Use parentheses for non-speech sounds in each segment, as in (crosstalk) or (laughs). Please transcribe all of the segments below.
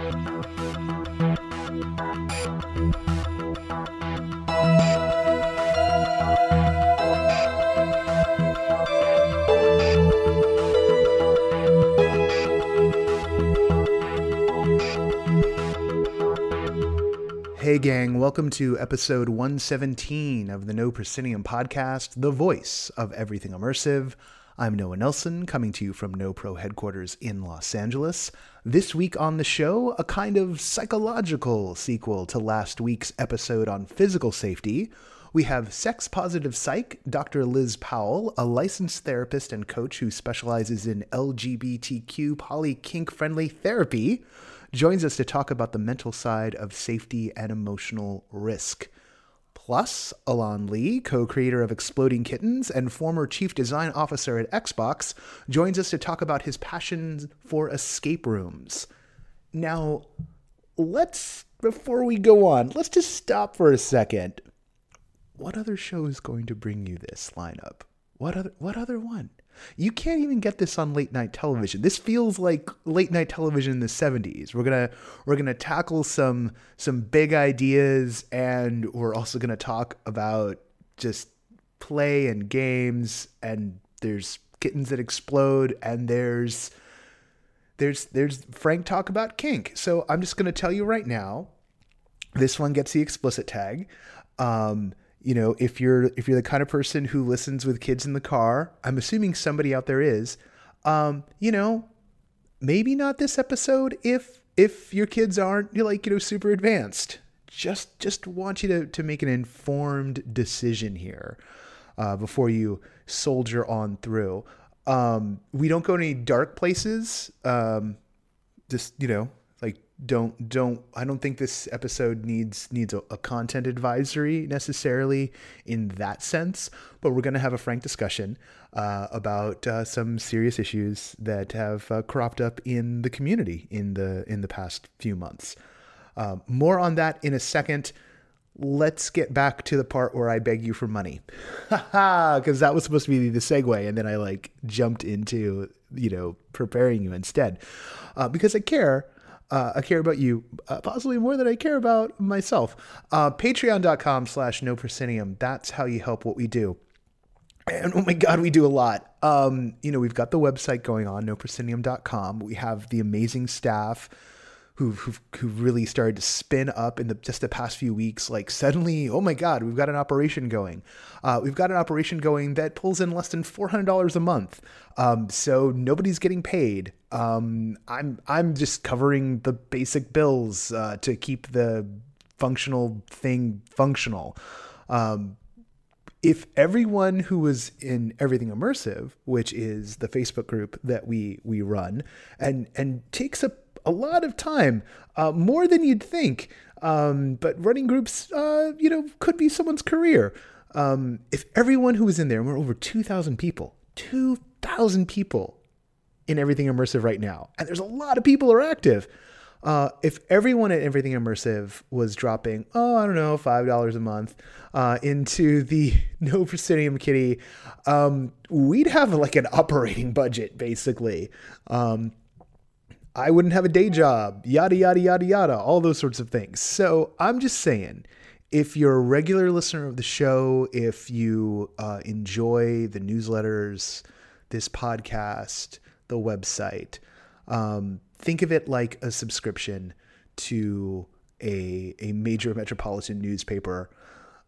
Hey, gang, welcome to episode 117 of the No Proscenium podcast, the voice of everything immersive. I'm Noah Nelson, coming to you from NoPro headquarters in Los Angeles. This week on the show, a kind of psychological sequel to last week's episode on physical safety. We have sex positive psych, Dr. Liz Powell, a licensed therapist and coach who specializes in LGBTQ poly kink friendly therapy joins us to talk about the mental side of safety and emotional risk. Plus, Elan Lee, co creator of Exploding Kittens and former chief design officer at Xbox, joins us to talk about his passion for escape rooms. Now, let's, before we go on, let's just stop for a second. What other show is going to bring you this lineup? What other, what other one? You can't even get this on late night television. This feels like late night television in the 70s. We're going to we're going to tackle some some big ideas and we're also going to talk about just play and games and there's kittens that explode and there's there's there's frank talk about kink. So I'm just going to tell you right now this one gets the explicit tag. Um, you know if you're if you're the kind of person who listens with kids in the car i'm assuming somebody out there is um you know maybe not this episode if if your kids aren't you like you know super advanced. Just just want you to to make an informed decision here uh, before you soldier on through. Um we don't go any dark places um just you know don't don't I don't think this episode needs needs a, a, content advisory necessarily in that sense, but we're going to have a frank discussion uh, about uh, some serious issues that have uh, cropped up in the community in the in the past few months. Uh, more on that in a second. Let's get back to the part where I beg you for money, (laughs) because that was supposed to be the segue, and then I like jumped into you know preparing you instead, uh, because I care uh, I care about you uh, possibly more than I care about myself. Uh, Patreon.com slash no proscenium. That's how you help what we do. And oh my God, we do a lot. Um, you know, we've got the website going on, noproscenium.com. We have the amazing staff who've, who've, who've really started to spin up in the just the past few weeks. Like suddenly, oh my God, we've got an operation going. Uh, we've got an operation going that pulls in less than four hundred dollars a month. Um, so nobody's getting paid. Um, I'm I'm just covering the basic bills uh, to keep the functional thing functional. Um, if everyone who was in everything immersive which is the facebook group that we we run and and takes a a lot of time, uh, more than you'd think. Um, but running groups, uh, you know, could be someone's career. Um, if everyone who was in there, and we're over 2,000 people, 2,000 people in Everything Immersive right now, and there's a lot of people are active. Uh, if everyone at Everything Immersive was dropping, oh, I don't know, $5 a month uh, into the (laughs) No Proscenium Kitty, um, we'd have like an operating budget basically. Um, I wouldn't have a day job, yada, yada, yada, yada, all those sorts of things. So I'm just saying, if you're a regular listener of the show, if you uh, enjoy the newsletters, this podcast, the website, um, think of it like a subscription to a, a major metropolitan newspaper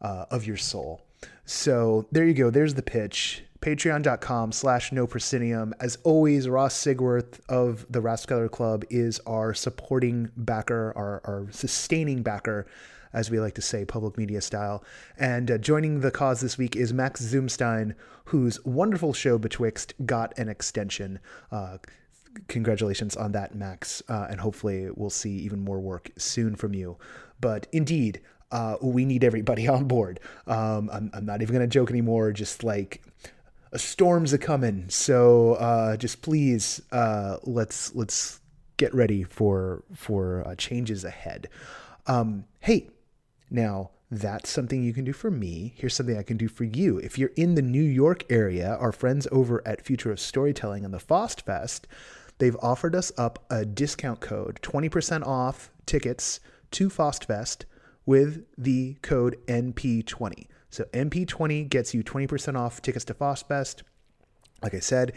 uh, of your soul. So there you go. There's the pitch patreon.com slash no proscenium. As always, Ross Sigworth of the Rathskeller Club is our supporting backer, our, our sustaining backer, as we like to say, public media style. And uh, joining the cause this week is Max Zumstein, whose wonderful show Betwixt got an extension. Uh, congratulations on that, Max. Uh, and hopefully we'll see even more work soon from you. But indeed, uh, we need everybody (laughs) on board. Um, I'm, I'm, not even going to joke anymore. Just like a storm's a coming. So uh, just please uh, let's let's get ready for for uh, changes ahead. Um, hey, now that's something you can do for me. Here's something I can do for you. If you're in the New York area, our friends over at Future of Storytelling and the Fost Fest they've offered us up a discount code 20% off tickets to FostFest with the code NP20. So NP20 gets you 20% off tickets to FostFest. Like I said,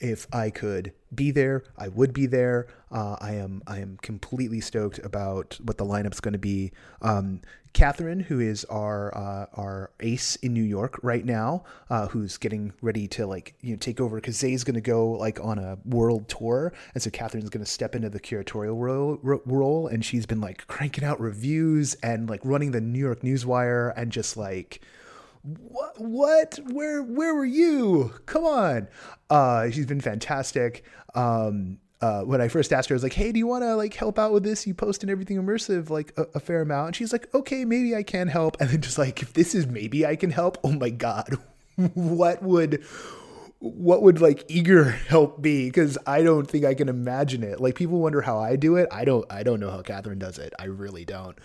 if I could be there, I would be there. Uh, I am I am completely stoked about what the lineup's going to be. Um, Catherine, who is our uh, our ace in New York right now, uh, who's getting ready to like you know take over because Zay's going to go like on a world tour, and so Catherine's going to step into the curatorial role, role, and she's been like cranking out reviews and like running the New York Newswire and just like what what where where were you come on uh she's been fantastic um uh, when I first asked her, I was like, "Hey, do you want to like help out with this? You post and everything immersive like a, a, fair amount." And she's like, "Okay, maybe I can help." And then just like, if this is maybe I can help, oh my god, (laughs) what would what would like eager help be? Because I don't think I can imagine it. Like people wonder how I do it. I don't. I don't know how Catherine does it. I really don't.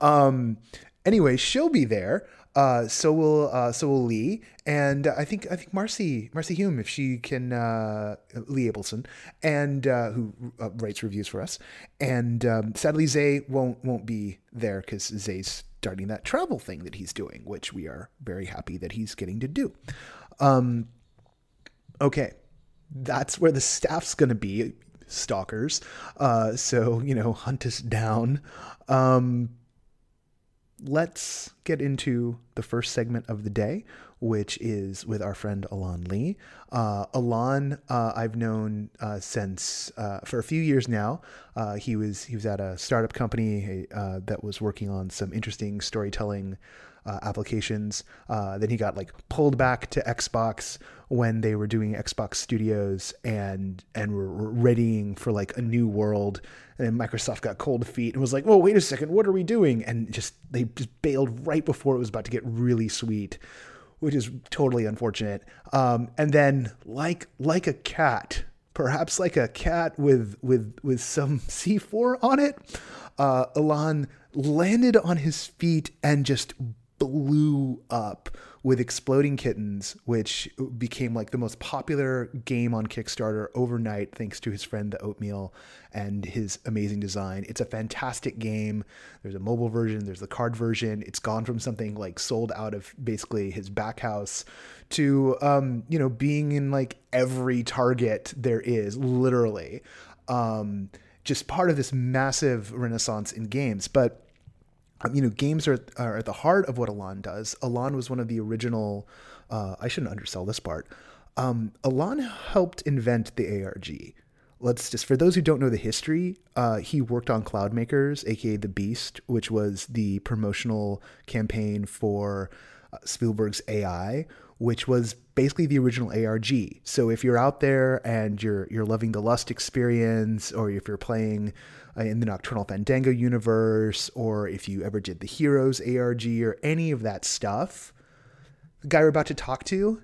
Um. Anyway, she'll be there. Uh, so will uh, so will Lee, and I think I think Marcy Marcy Hume if she can uh, Lee Abelson, and uh, who uh, writes reviews for us, and um, sadly Zay won't won't be there because Zay's starting that travel thing that he's doing, which we are very happy that he's getting to do. Um, okay, that's where the staff's going to be, stalkers. Uh, so you know, hunt us down. Um, let's get into the first segment of the day, which is with our friend Elan Lee. Uh, uh, I've known uh, since uh, for a few years now. Uh, he was he was at a startup company uh, that was working on some interesting storytelling applications. then he got like pulled back to Xbox when they were doing Xbox Studios and and were readying for like a new world and Microsoft got cold feet and was like, "Well, wait a second, what are we doing?" And just they just bailed right before it was about to get really sweet, which is totally unfortunate. Um, and then, like like a cat, perhaps like a cat with with with some (laughs) C4 on it, uh, Elan landed on his feet and just blew up with Exploding Kittens, which became like the most popular game on Kickstarter overnight thanks to his friend the Oatmeal and his amazing design. It's a fantastic game. There's a mobile version, there's the card version. It's gone from something like sold out of basically his back house to um, you know, being in like every target there is, literally. Um, just part of this massive renaissance in games. But um, you know, games are, are at the heart of what Elan does. Elan was one of the original. Uh, I shouldn't undersell this part. Um, Elan helped invent the ARG. Let's just for those who don't know the history, uh, he worked on Cloudmakers, aka the Beast, which was the promotional campaign for uh, Spielberg's AI, which was basically the original ARG. So if you're out there and you're you're loving the Lust experience, or if you're playing uh, in the Nocturnal Fandango universe, or if you ever did the Heroes ARG or any of that stuff, the guy we're about to talk to,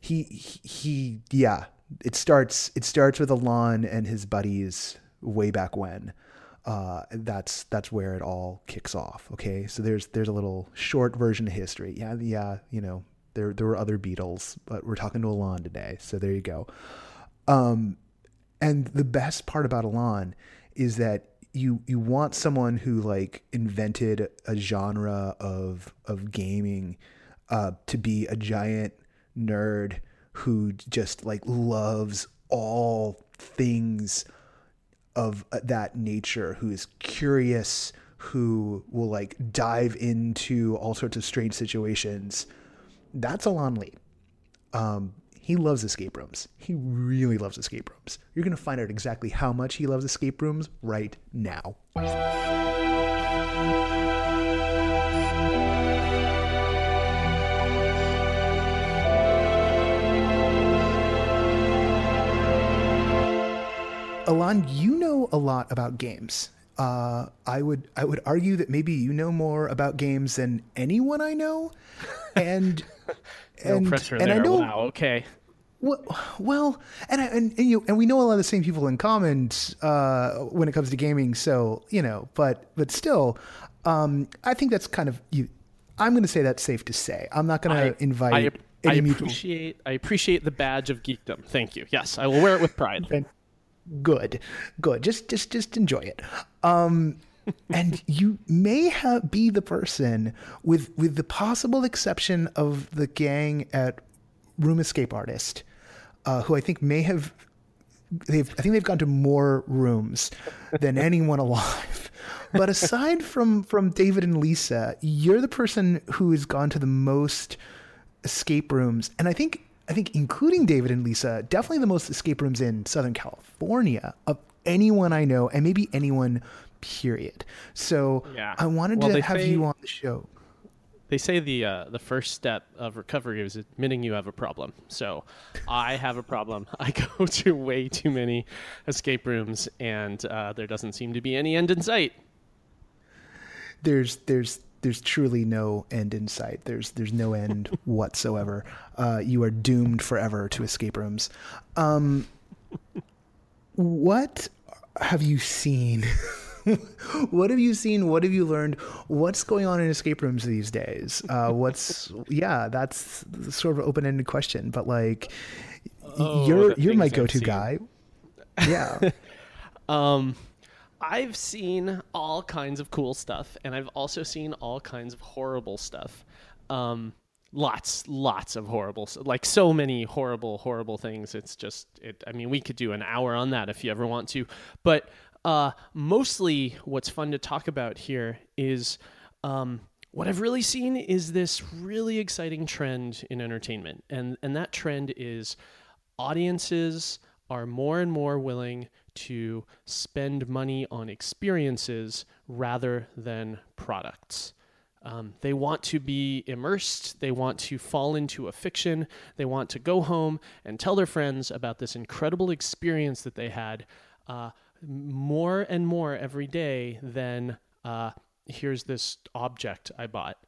he he, yeah, it starts it starts with Elan and his buddies way back when. Uh, that's that's where it all kicks off. Okay, so there's there's a little short version of history. Yeah, yeah, you know there there were other Beatles, but we're talking to Elan today. So there you go. Um, and the best part about Elan is that you you want someone who like invented a genre of of gaming uh, to be a giant nerd who just like loves all things of uh, that nature who is curious who will like dive into all sorts of strange situations. That's Elan Lee um, he loves escape rooms. He really loves escape rooms. You're going to find out exactly how much he loves escape rooms right now. Elan, you know a lot about games. Uh, I would I would argue that maybe you know more about games than anyone I know, (laughs) and no and, pressure and there. I know, wow. Okay. Well, well, and, and and you and we know a lot of the same people in common uh, when it comes to gaming. So you know, but but still, um, I think that's kind of you. I'm going to say that's safe to say. I'm not going to invite. I, I appreciate I appreciate the badge of geekdom. Thank you. Yes, I will wear it with pride. Good, good. Just just just enjoy it. Um, (laughs) and you may have be the person with with the possible exception of the gang at Room Escape Artist, uh, who I think may have they've I think they've gone to more rooms than (laughs) anyone alive. But aside from from David and Lisa, you're the person who has gone to the most escape rooms, and I think I think including David and Lisa, definitely the most escape rooms in Southern California of anyone I know, and maybe anyone period. So yeah. I wanted well, to have say, you on the show. They say the uh, the first step of recovery is admitting you have a problem. So I have a problem. (laughs) I go (laughs) to way too many escape rooms, and uh, there doesn't seem to be any end in sight. There's there's there's truly no end in sight. There's there's no end (laughs) whatsoever. Uh, you are doomed forever to escape rooms. Um, what have you seen (laughs) what have you seen? What have you learned? What's going on in escape rooms these days? Uh, what's (laughs) yeah, that's sort of an open ended question, but like oh, you're you're my go to guy. Yeah. um I've seen all kinds of cool stuff, and I've also seen all kinds of horrible stuff. Um, lots, lots of horrible, like so many horrible, horrible things. It's just, it. I mean, we could do an hour on that if you ever want to. But uh, mostly, what's fun to talk about here is um, what I've really seen is this really exciting trend in entertainment, and and that trend is audiences are more and more willing to spend money on experiences rather than products. Um, they want to be immersed. They want to fall into a fiction. They want to go home and tell their friends about this incredible experience that they had. Uh, more and more every day than uh, here's this object I bought.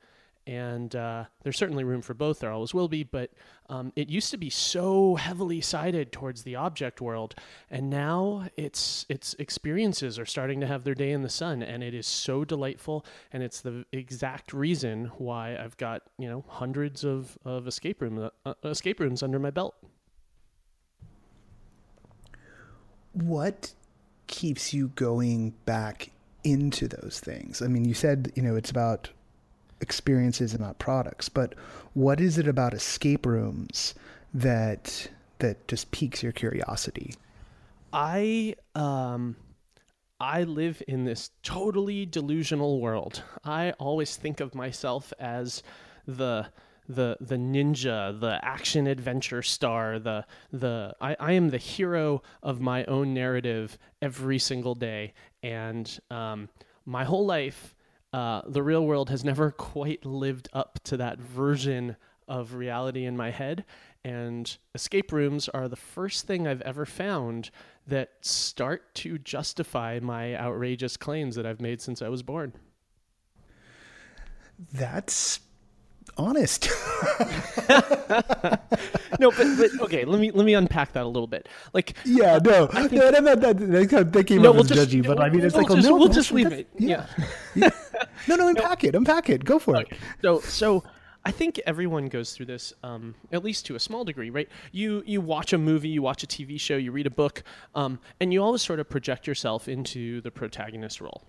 And uh, there's certainly room for both. There always will be, but um, it used to be so heavily sided towards the object world, and now its its experiences are starting to have their day in the sun, and it is so delightful. And it's the exact reason why I've got you know hundreds of, of escape room uh, escape rooms under my belt. What keeps you going back into those things? I mean, you said, you know, it's about experiences and not products, but what is it about escape rooms that that just piques your curiosity? I um I live in this totally delusional world. I always think of myself as the the the ninja, the action adventure star, the the I, I am the hero of my own narrative every single day, and um, my whole life, uh, the real world has never (laughs) quite lived up to that version of reality in my head. And escape rooms are the first thing I've ever found that start to justify my outrageous claims that I've made since I was born. That's honest. (laughs) no, but, but okay, let me let me unpack that a little bit. Like, yeah, no, think, no, that, that, that, that came no, we'll as just, judgy, but I mean, it's we'll like, just, oh, no, we'll just leave it. Yeah. yeah. (laughs) no, no, unpack no. it, unpack it, go for okay. it. So, so I think everyone goes through this, um, at least to a small degree, right? You you watch a movie, you watch a TV show, you read a book, um, and you always sort of project yourself into the protagonist role.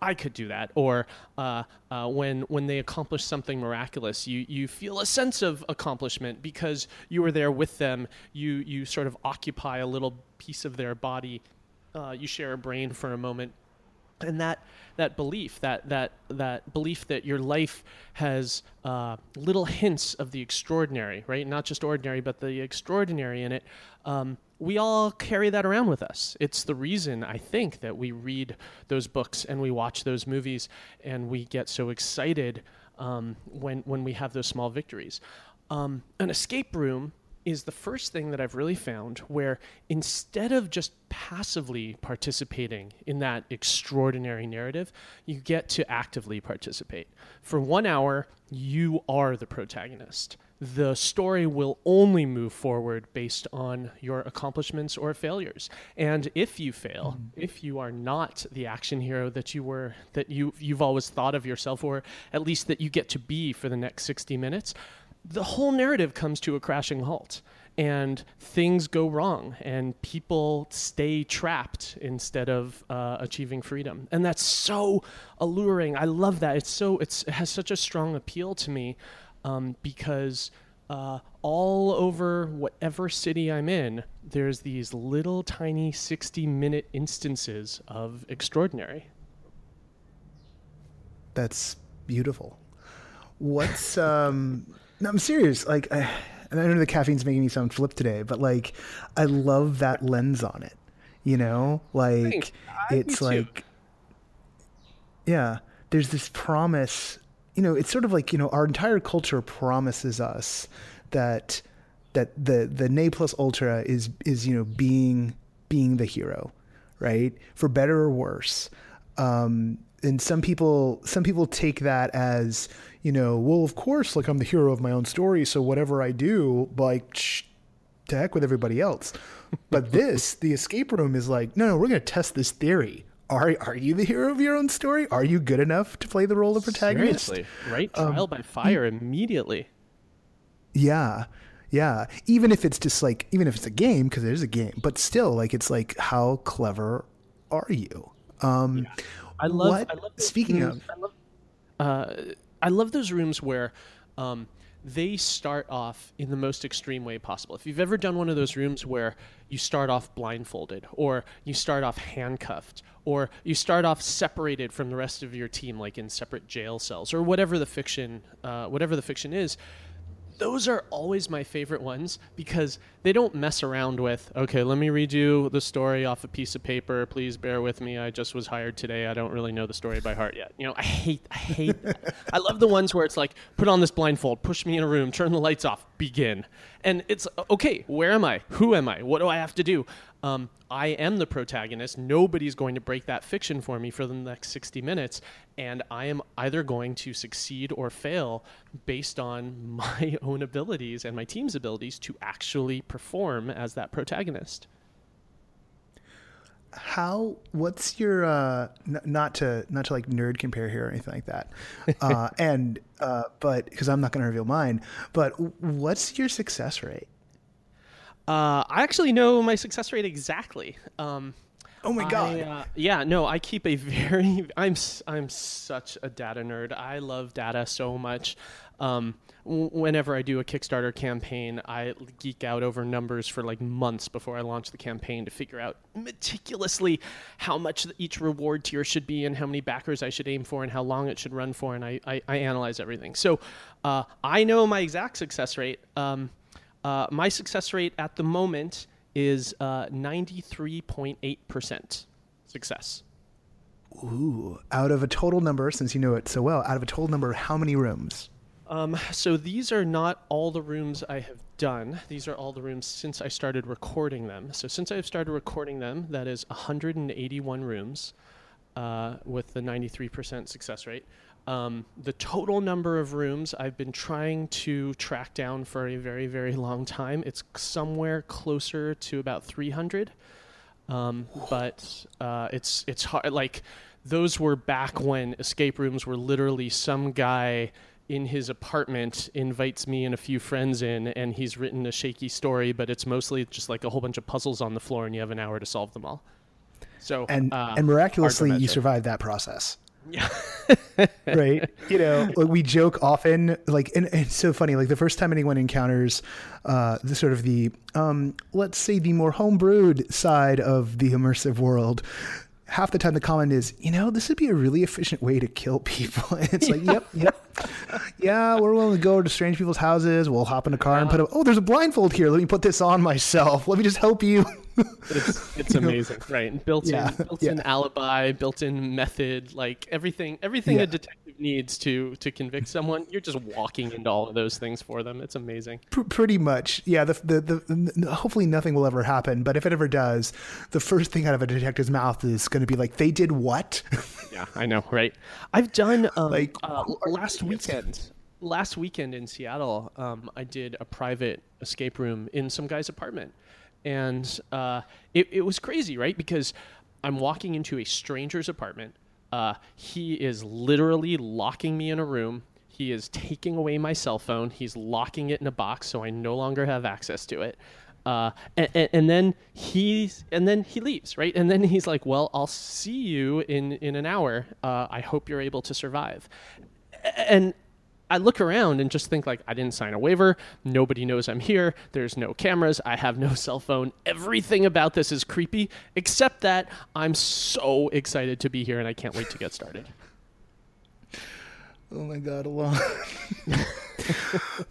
I could do that. Or uh, uh, when when they accomplish something miraculous, you you feel a sense of accomplishment because you were there with them. You you sort of occupy a little piece of their body. Uh, you share a brain for a moment, and that that belief that that that belief that your life has uh, little hints of the extraordinary, right? Not just ordinary, but the extraordinary in it. Um, we all carry that around with us. It's the reason I think that we read those books and we watch those movies and we get so excited um, when when we have those small victories. Um, an escape room is the first thing that I've really found where instead of just passively participating in that extraordinary narrative, you get to actively participate. For one hour, you are the protagonist the story will only move forward based on your accomplishments or failures. And if you fail, mm-hmm. if you are not the action hero that you were that you you've always thought of yourself or at least that you get to be for the next 60 minutes, the whole narrative comes to a crashing halt. and things go wrong and people stay trapped instead of uh, achieving freedom. And that's so alluring. I love that. It's so it's, it has such a strong appeal to me um, because uh, all over whatever city i'm in there's these little tiny 60 minute instances of extraordinary. That's beautiful. What's (laughs) um no, i'm serious like I, and I know the caffeine's making me sound flip today, but like, I love that lens on it. You know, like it's like, yeah, there's this promise. You know, it's sort of like you know, our entire culture promises us that that the the ne plus ultra is is you know being being the hero, right? For better or worse. Um, and some people some people take that as you know well of course like i'm the hero of my own story so whatever i do like shh, to heck with everybody else. But (laughs) this the escape room is like no no we're going to test this theory. Are are you the hero of your own story? Are you good enough to play the role of protagonist? Seriously, right? Trial um, by fire immediately. Yeah. Yeah. Even if it's just like even if it's a game because it is a game but still like it's like how clever are you? Um yeah I love. What? I love Speaking rooms, of, I love, uh, I love those rooms where. Um, they start off in the most extreme way possible. If you've ever done one of those rooms where you start off blindfolded, or you start off handcuffed, or you start off separated from the rest of your team, like in separate jail cells, or whatever the fiction, uh, whatever the fiction is, those are always my favorite ones because they don't mess around with, okay, let me read you the story off a piece of paper. Please bear with me. I just was hired today. I don't really know the story by heart yet. You know, I hate, I hate, I love the ones where it's like, put on this blindfold, push me in a room, turn the lights off, begin. And it's, okay, where am I? Who am I? What do I have to do? Um, I am the protagonist. Nobody's going to break that fiction for me for the next 60 minutes. And I am either going to succeed or fail based on (laughs) my own abilities and my team's abilities to actually perform as that protagonist. How? What's your uh, n- not to not to like nerd compare here or anything like that, (laughs) uh, and uh, but because I'm not going to reveal mine. But what's your success rate? Uh, I actually know my success rate exactly. Um, oh my god! I, uh, yeah, no, I keep a (laughs) very. I'm I'm such a data nerd. I love data so much. Um, whenever I do a Kickstarter campaign, I geek out over numbers for like months before I launch the campaign to figure out meticulously how much each reward tier should be and how many backers I should aim for and how long it should run for, and I I, I analyze everything. So uh, I know my exact success rate. Um, uh, my success rate at the moment is uh, 93.8% success. Ooh, out of a total number, since you know it so well, out of a total number, how many rooms? Um, so these are not all the rooms I have done. These are all the rooms since I started recording them. So since I've started recording them, that is 181 rooms uh, with the 93% success rate. Um, the total number of rooms I've been trying to track down for a very, very long time. It's somewhere closer to about 300. Um, but uh, it's it's hard. Like those were back when escape rooms were literally some guy in his apartment invites me and a few friends in, and he's written a shaky story, but it's mostly just like a whole bunch of puzzles on the floor, and you have an hour to solve them all. So and uh, and miraculously, you survived that process. Yeah. (laughs) right. You know, like we joke often, like, and, and, it's so funny. Like the first time anyone encounters uh, the sort of the, um, let's say, the more homebrewed side of the immersive world, half the time the comment is, you know, this would be a really efficient way to kill people. And (laughs) it's like, yep, yep. Yeah, we're willing to go to strange people's houses. We'll hop in a car and put a, oh, there's a blindfold here. Let me put this on myself. Let me just help you. it's (laughs) it's amazing, know? right? Built yeah, in built yeah. in alibi, built in method, like everything everything yeah. a detective needs to to convict someone. You're just walking into all of those things for them. It's amazing. P- pretty much, yeah. The, the, the the hopefully nothing will ever happen, but if it ever does, the first thing out of a detective's mouth is going to be like, "They did what?" (laughs) yeah, I know, right? I've done um, like uh, last weekend last weekend in Seattle, um, I did a private escape room in some guy's apartment and uh, it, it was crazy, right? Because I'm walking into a stranger's apartment. Uh, he is literally locking me in a room. He is taking away my cell phone. He's locking it in a box so I no longer have access to it. Uh, and, and, then he's and then he leaves, right? And then he's like, "Well, I'll see you in in an hour. Uh, I hope you're able to survive." And I look around and just think like I didn't sign a waiver. Nobody knows I'm here. There's no cameras. I have no (laughs) cell phone. Everything about this is creepy, except that I'm so excited to be here and I can't wait to get started. Oh my god, Elan. (laughs)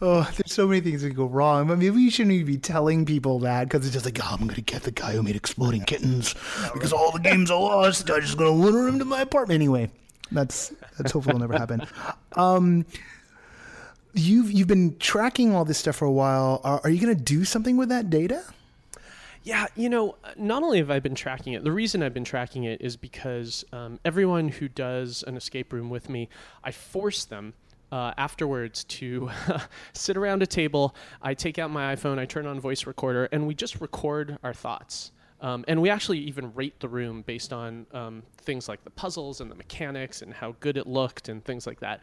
oh, there's so many things that go wrong. But maybe we shouldn't even be telling people that because it's just like, oh, I'm gonna get the guy who made exploding kittens because all the games are lost. I'm just gonna lure him to my apartment anyway. That's that's hopefully will never happen. Um, you've you've been tracking all this stuff for a while. Are, are you going to do something with that data? Yeah, you know, not only have I been tracking it, the reason I've been tracking it is because um, everyone who does an escape room with me, I force them uh, afterwards to (laughs) sit around a table. I take out my iPhone, I turn on voice recorder, and we just record our thoughts. Um, and we actually even rate the room based on um, things like the puzzles and the mechanics and how good it looked and things like that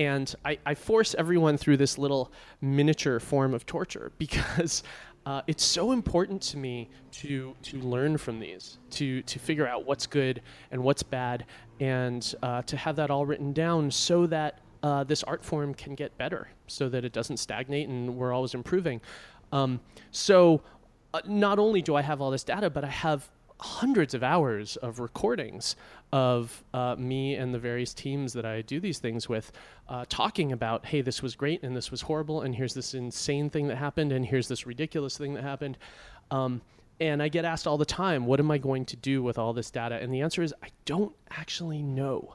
and I, I, force everyone through this little miniature form of torture (laughs) because uh, it's so important to me to to learn from these, to to figure out what's good and what's bad, and uh, to have that all written down so that uh, this art form can get better, so that it doesn't stagnate and we're always improving. Um, so. Uh, not only do I have all this data, but I have hundreds of hours of recordings of uh, me and the various teams that I do these things with uh, talking about, hey, this was great and this was horrible, and here's this insane thing that happened, and here's this ridiculous thing that happened. Um, and I get asked all the time, what am I going to do with all this data? And the answer is, I don't actually know.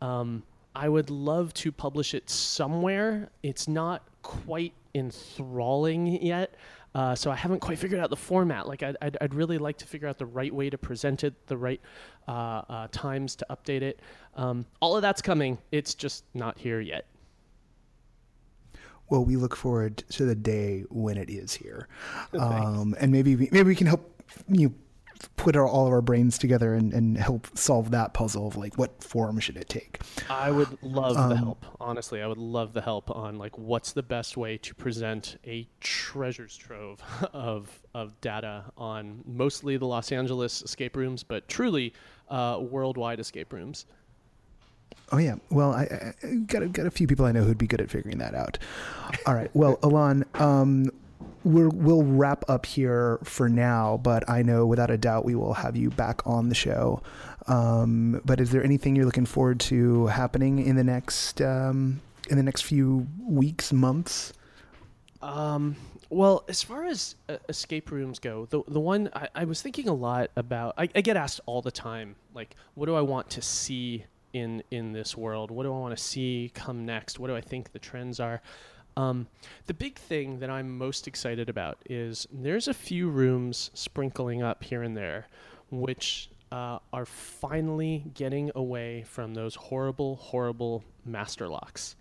Um, I would love to publish it somewhere. It's not quite enthralling yet. Uh, so I haven't quite figured out the format. Like I'd, I'd, I'd, really like to figure out the right way to present it, the right uh, uh, times to update it. Um, all of that's coming. It's just not here yet. Well, we look forward to the day when it is here, um, and maybe we, maybe we can help you put our, all of our brains together and, and help solve that puzzle of like what form should it take. I would love um, the help. Honestly, I would love the help on like what's the best way to present a treasures trove (laughs) of of data on mostly the Los Angeles escape rooms, but truly uh, worldwide escape rooms. Oh yeah. Well, I, I, got a, got a few people I know who'd be good at figuring that out. All right. Well, (laughs) Elan, um, we will wrap up here for now, but I know without a doubt we will have you back on the show. Um, but is there anything you're looking forward to happening in the next um, in the next few weeks, months? Um, well, as far as uh, escape rooms go, the the one I, I was thinking a lot about. I, I, get asked all the time, like, what do I want to see in in this world? What do I want to see come next? What do I think the trends are? Um, the big thing that I'm most excited about is there's a few rooms sprinkling up here and there, which uh, are finally getting away from those horrible, horrible master locks.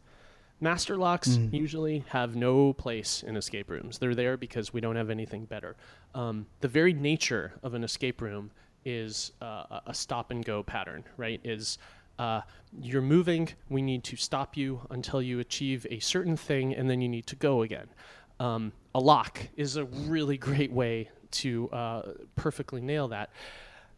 Master locks mm. usually have no place in escape rooms. They're there because we don't have anything better. Um, the very nature of an escape room is uh, a stop and go pattern, right? Is uh, you're moving, we need to stop you until you achieve a certain thing, and then you need to go again. Um, a lock is a really great way to uh, perfectly nail that.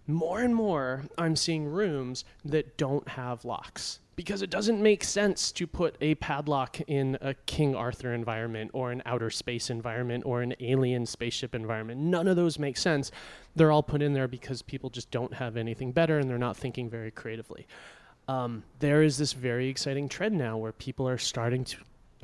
More and more, I'm seeing rooms that don't have locks because it doesn't make sense to put a padlock in a King Arthur environment or an outer space environment or an alien spaceship environment. None of those make sense. They're all put in there because people just don't have anything better and they're not thinking very creatively um, there is this very exciting trend now where people are starting to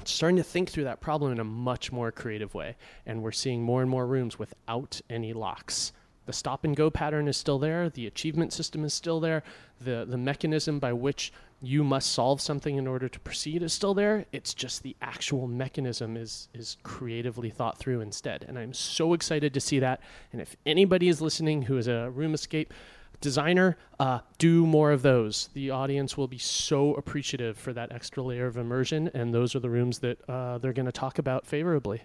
starting to think through that problem in a much more creative way. And we're seeing more and more rooms without any locks. The stop and go pattern is still there. The achievement system is still there. The the mechanism by which you must solve something in order to proceed is still there. It's just the actual mechanism is is creatively thought through instead. And i'm so excited to see that. And if anybody is listening who is a room escape designer, uh, do more of those. The audience will be so appreciative for that extra layer of immersion, and those are the rooms that uh, they're going to talk about favorably.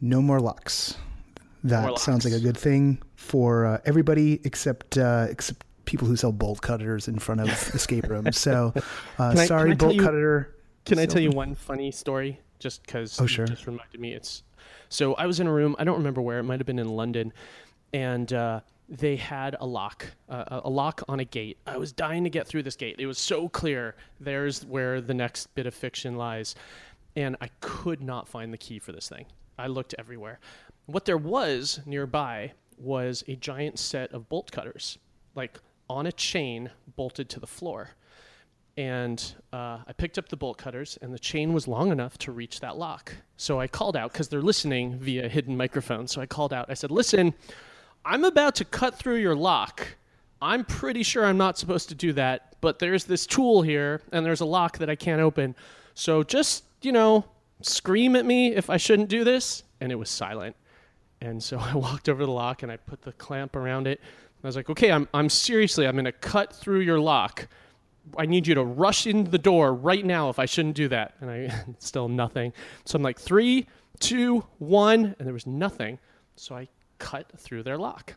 No more locks. That more sounds like a good thing for uh, everybody except uh, except people who sell bolt cutters in front of (laughs) escape rooms. So, uh, I- sorry, can I tell bolt you- cutter. Can I tell you one funny story? Just because Oh, sure. just reminded me. It's so I was in a room. I don't remember where. It might have been in London, and uh, they had a lock, uh, a- lock on a gate. I was dying to get through this gate. It was so clear. There's where the next bit of fiction lies, and I could not find the key for this thing. I looked everywhere. What there was nearby was a giant set of bolt cutters, like on a chain bolted to the floor and uh, I picked up the bolt cutters, and the chain was long enough to reach that lock. So I called out because they're listening via hidden microphone. So I called out. I said, "Listen, I'm about to cut through your lock. I'm pretty sure I'm not supposed to do that, but there's this tool here, and there's a lock that I can't open. So just you know, scream at me if I shouldn't do this." And it was silent. And so (laughs) I walked over the lock and I put the clamp around it. I was like, okay, I'm, I'm seriously, I'm going to cut through your lock. I need you to rush into the door right now if I shouldn't do that. And I (laughs) still nothing. So I'm like, three, two, one. And there was nothing. So I cut through their lock.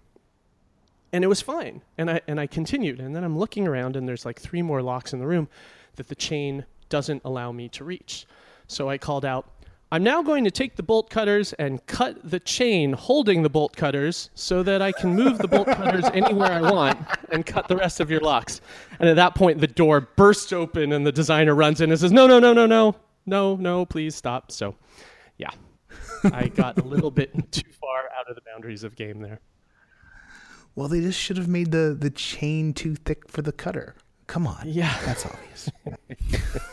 And it was fine. And I, and I continued. And then I'm looking around and there's like three more locks in the room that the chain doesn't allow me to reach. So I called out, I'm now going to take the bolt cutters and cut the chain holding the bolt cutters so that I can move the bolt (laughs) cutters anywhere I want and cut the rest of your locks. And at that point, the door bursts open and the designer runs in and says, No, no, no, no, no, no, no, please stop. So, I got a little bit (laughs) too far out of the boundaries of game there. Well, they just should have made the the chain too thick for the cutter. Come on. Yeah. That's obvious. (laughs)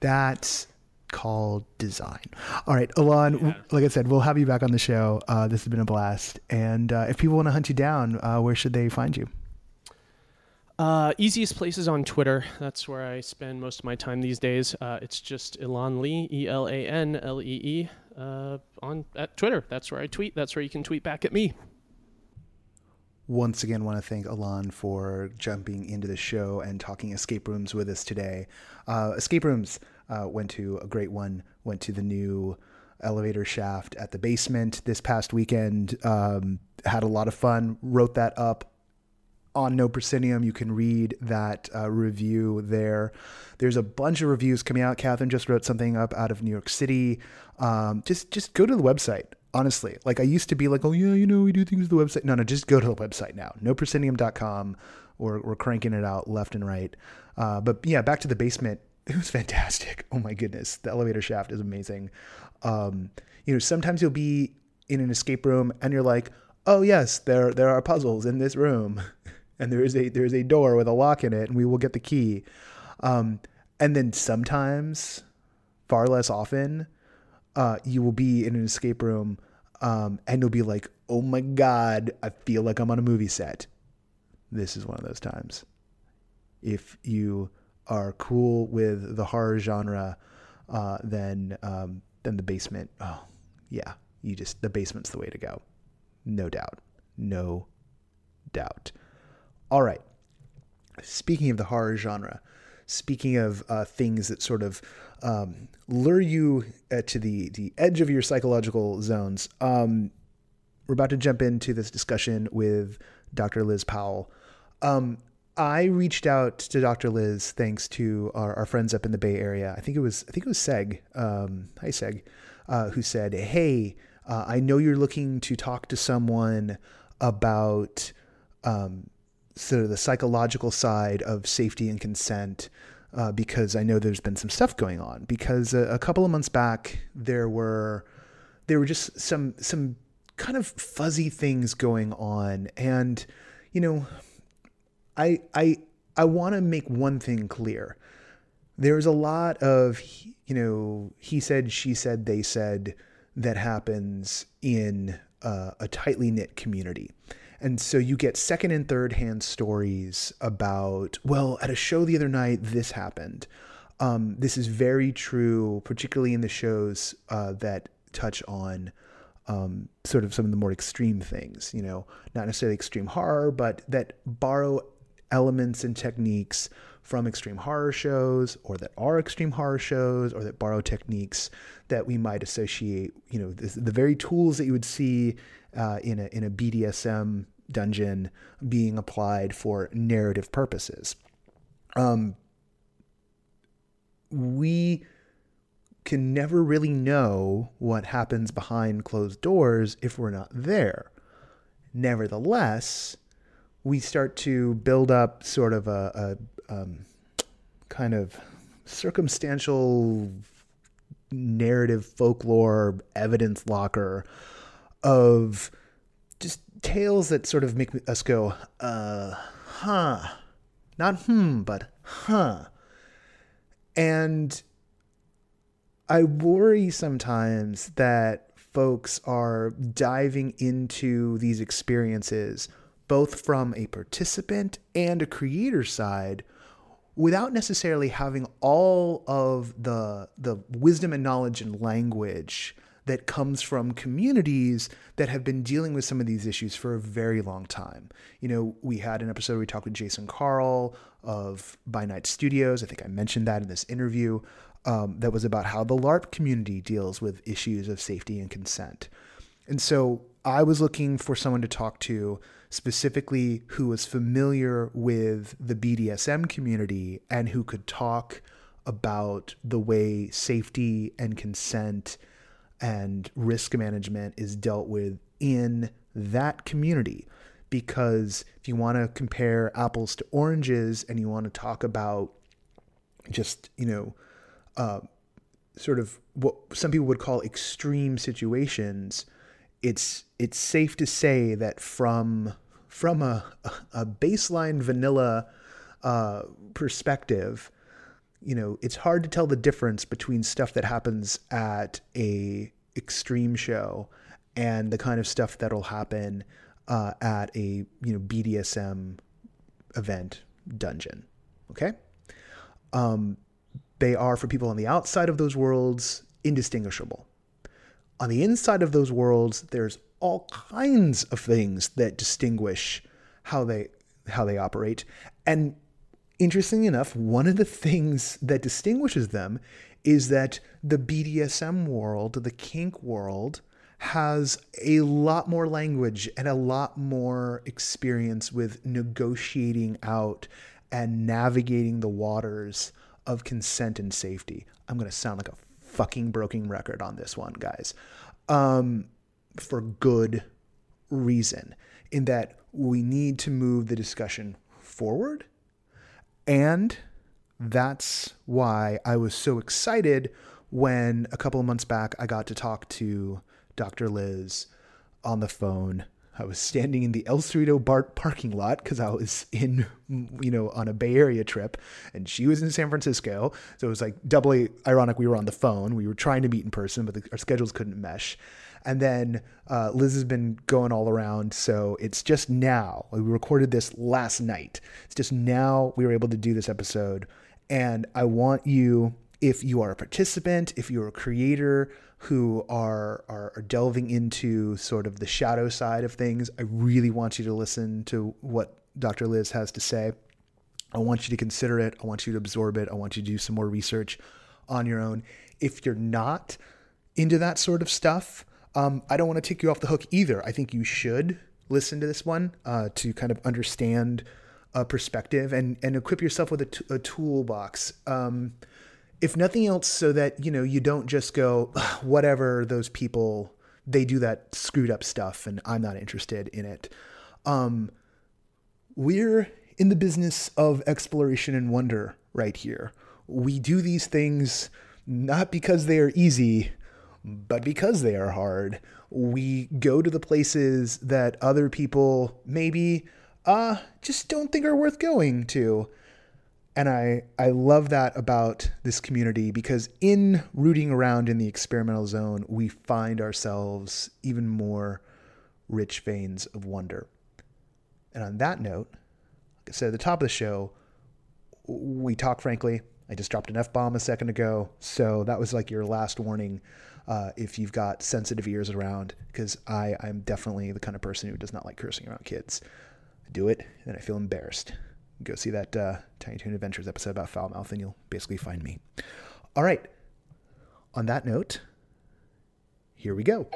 That's called design. All right, Elan, Yeah. like I said, we'll have you back on the show. Uh, this has been a blast. And uh, if people want to hunt you down, uh, where should they find you? Uh, easiest place is on Twitter. That's where I spend most of my time these days. Uh, it's just Elan Lee, E L A N L E E, uh, on at Twitter. That's where I tweet. That's where you can tweet back at me. Once again, want to thank Elan for jumping into the show and talking escape rooms with us today. Uh, escape rooms uh, went to a great one. Went to the new elevator shaft at the basement this past weekend. Um, had a lot of fun. Wrote that up on No Proscenium. You can read that uh, review there. There's a bunch of reviews coming out. Catherine just wrote something up out of New York City. Um, just just go to the website. Honestly, like I used to be like, oh yeah, you know, we do things to the website. No, no, just go to the website now. NoProscenium.com. We're we're cranking it out left and right. Uh, but yeah, back to the basement. (laughs) It was fantastic. Oh my goodness, the elevator shaft is amazing. Um, you know, sometimes you'll be in an escape room and you're like, oh yes, there there are puzzles in this room, (laughs) and there is a there is a door with a lock in it, and we will get the key. Um, and then sometimes, far less often, uh, you will be in an escape room, um, and you'll be like, oh my god, I feel like I'm on a movie set. This is one of those times. If you are cool with the horror genre, uh, then um, then the basement. Oh, yeah, you just the basement's the way to go, no doubt, no doubt. All right. Speaking of the horror genre, speaking of uh, things that sort of um, lure you uh, to the the edge of your psychological zones, um, we're about to jump into this discussion with Dr. Liz Powell. Um, I reached out to Dr. Liz thanks to our, our friends up in the Bay Area. I think it was I think it was Seg. Um, hi Seg, uh, who said, "Hey, uh, I know you're looking to talk to someone about um, sort of the psychological side of safety and consent." Uh, because I know there's been some stuff going on. Because a, a couple of months back, there were there were just some some kind of fuzzy things going on, and you know, I I I want to make one thing clear. There's a lot of you know he said, she said, they said that happens in uh, a tightly knit community. And so you get second and third hand stories about, well, at a show the other night, this happened. Um, this is very true, particularly in the shows uh, that touch on um, sort of some of the more extreme things, you know, not necessarily extreme horror, but that borrow elements and techniques from extreme horror shows or that are extreme horror shows or that borrow techniques that we might associate, you know, the, the very tools that you would see uh, in a in a BDSM dungeon being applied for narrative purposes. Um, we can never really know what happens behind closed doors if we're not there. Nevertheless, we start to build up sort of a, a um, kind of circumstantial narrative folklore evidence locker of just tales that sort of make us go, uh, huh. Not hmm, but huh. And I worry sometimes that folks are diving into these experiences both from a participant and a creator side without necessarily having all of the the wisdom and knowledge and language that comes from communities that have been dealing with some of these issues for a very long time. You know, we had an episode where we talked with Jason Carl of By Night Studios. I think I mentioned that in this interview. Um, that was about how the LARP community deals with issues of safety and consent. And so I was looking for someone to talk to specifically who was familiar with the BDSM community and who could talk about the way safety and consent and risk management is dealt with in that community. Because if you want to compare apples to oranges and you want to talk about just, you know, uh, sort of what some people would call extreme situations, it's it's safe to say that from from a a baseline vanilla uh, perspective, you know, it's hard to tell the difference between stuff that happens at a extreme show and the kind of stuff that'll happen uh, at a you know BDSM event dungeon. Okay. Um, they are for people on the outside of those worlds indistinguishable. On the inside of those worlds, there's all kinds of things that distinguish how they how they operate. And interestingly enough, one of the things that distinguishes them is that the BDSM world, the kink world, has a lot more language and a lot more experience with negotiating out and navigating the waters of consent and safety. I'm going to sound like a fucking broken record on this one, guys. Um, for good reason, in that we need to move the discussion forward. And that's why I was so excited when a couple of months back I got to talk to Dr. Liz on the phone I was standing in the El Cerrito BART parking lot because I was in, you know, on a Bay Area trip, and she was in San Francisco. So it was like doubly ironic. We were on the phone. We were trying to meet in person, but the, our schedules couldn't mesh. And then uh, Liz has been going all around. So it's just now. We recorded this last night. It's just now we were able to do this episode. And I want you, if you are a participant, if you're a creator, who are, are, are delving into sort of the shadow side of things, I really want you to listen to what Dr. Liz has to say. I want you to consider it. I want you to absorb it. I want you to do some more research on your own. If you're not into that sort of stuff, um, I don't want to take you off the hook either. I think you should listen to this one uh, to kind of understand a perspective and and equip yourself with a, t- a toolbox. Um, if nothing else, so that you know you don't just go whatever those people they do that screwed up stuff, and I'm not interested in it. Um, we're in the business of exploration and wonder right here. We do these things not because they are easy, but because they are hard. We go to the places that other people maybe uh, just don't think are worth going to and I, I love that about this community because in rooting around in the experimental zone, we find ourselves even more rich veins of wonder. And on that note, like I said at the top of the show, we talk frankly. I just dropped an F bomb a second ago. So that was like your last warning uh, if you've got sensitive ears around, because I, I'm definitely the kind of person who does not like cursing around kids. I do it, and I feel embarrassed go see that uh, Tiny Toon Adventures episode about foul mouth, and you'll basically find me. All right. On that note, here we go.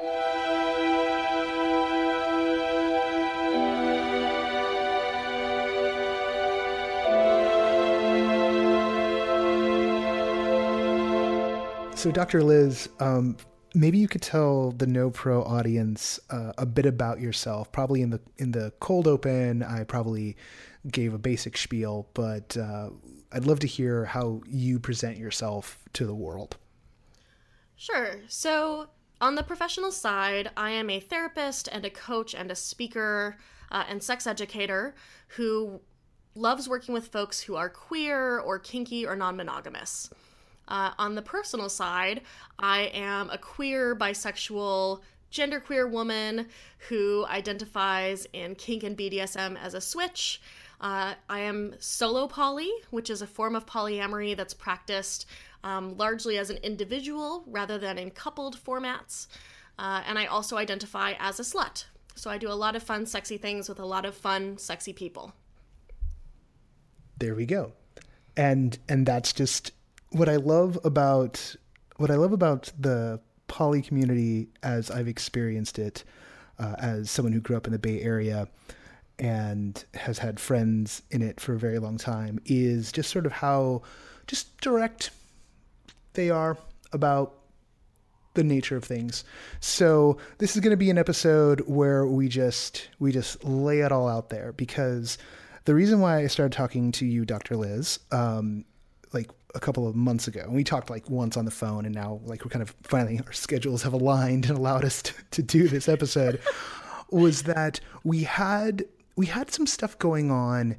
So, Dr. Liz, um, maybe you could tell the No Pro audience uh, a bit about yourself. Probably in the in the cold open, I probably gave a basic spiel, but uh, I'd love to hear how you present yourself to the world. Sure. So, on the professional side, I am a therapist and a coach and a speaker uh, and sex educator who loves working with folks who are queer or kinky or non monogamous. Uh, on the personal side, I am a queer, bisexual, genderqueer woman who identifies in kink and BDSM as a switch. Uh, I am solo poly, which is a form of polyamory that's practiced um, largely as an individual rather than in coupled formats. Uh, and I also identify as a slut. So I do a lot of fun, sexy things with a lot of fun, sexy people. There we go. And and that's just what I love about what I love about the poly community as I've experienced it uh, as someone who grew up in the Bay Area and has had friends in it for a very long time is just sort of how just direct they are about the nature of things. So this is going to be an episode where we just we just lay it all out there because the reason why I started talking to you, Dr. Liz, um, like a couple of months ago, and we talked like once on the phone, and now like we're kind of finally our schedules have aligned and allowed us to, to do this episode, was that we had we had some stuff going on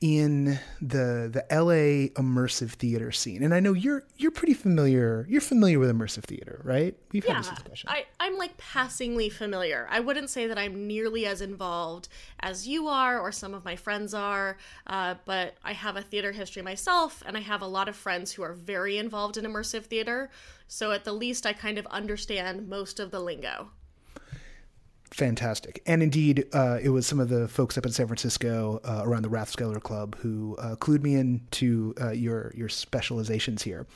in the the LA immersive theater scene. And I know you're you're pretty familiar. You're familiar with immersive theater, right? We've yeah, had this discussion. I, I'm like passingly familiar. I wouldn't say that I'm nearly as involved as you are or some of my friends are, uh, but I have a theater history myself, and I have a lot of friends who are very involved in immersive theater. So at the least, I kind of understand most of the lingo fantastic. And indeed, uh, it was some of the folks up in San Francisco uh, around the Rathskeller Club who uh, clued me into uh, your your specializations here,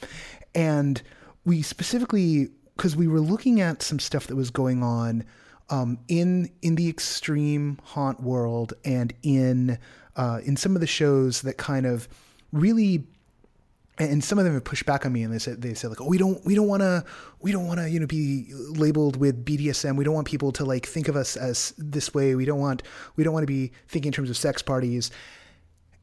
and we specifically because we were looking at some stuff that was going on um, in in the extreme haunt world and in uh, in some of the shows that kind of really and some of them have pushed back on me and they said they said like oh we don't we don't want to we don't want to you know be labeled with BDSM we don't want people to like think of us as this way. We don't want we don't want to be thinking in terms of sex parties.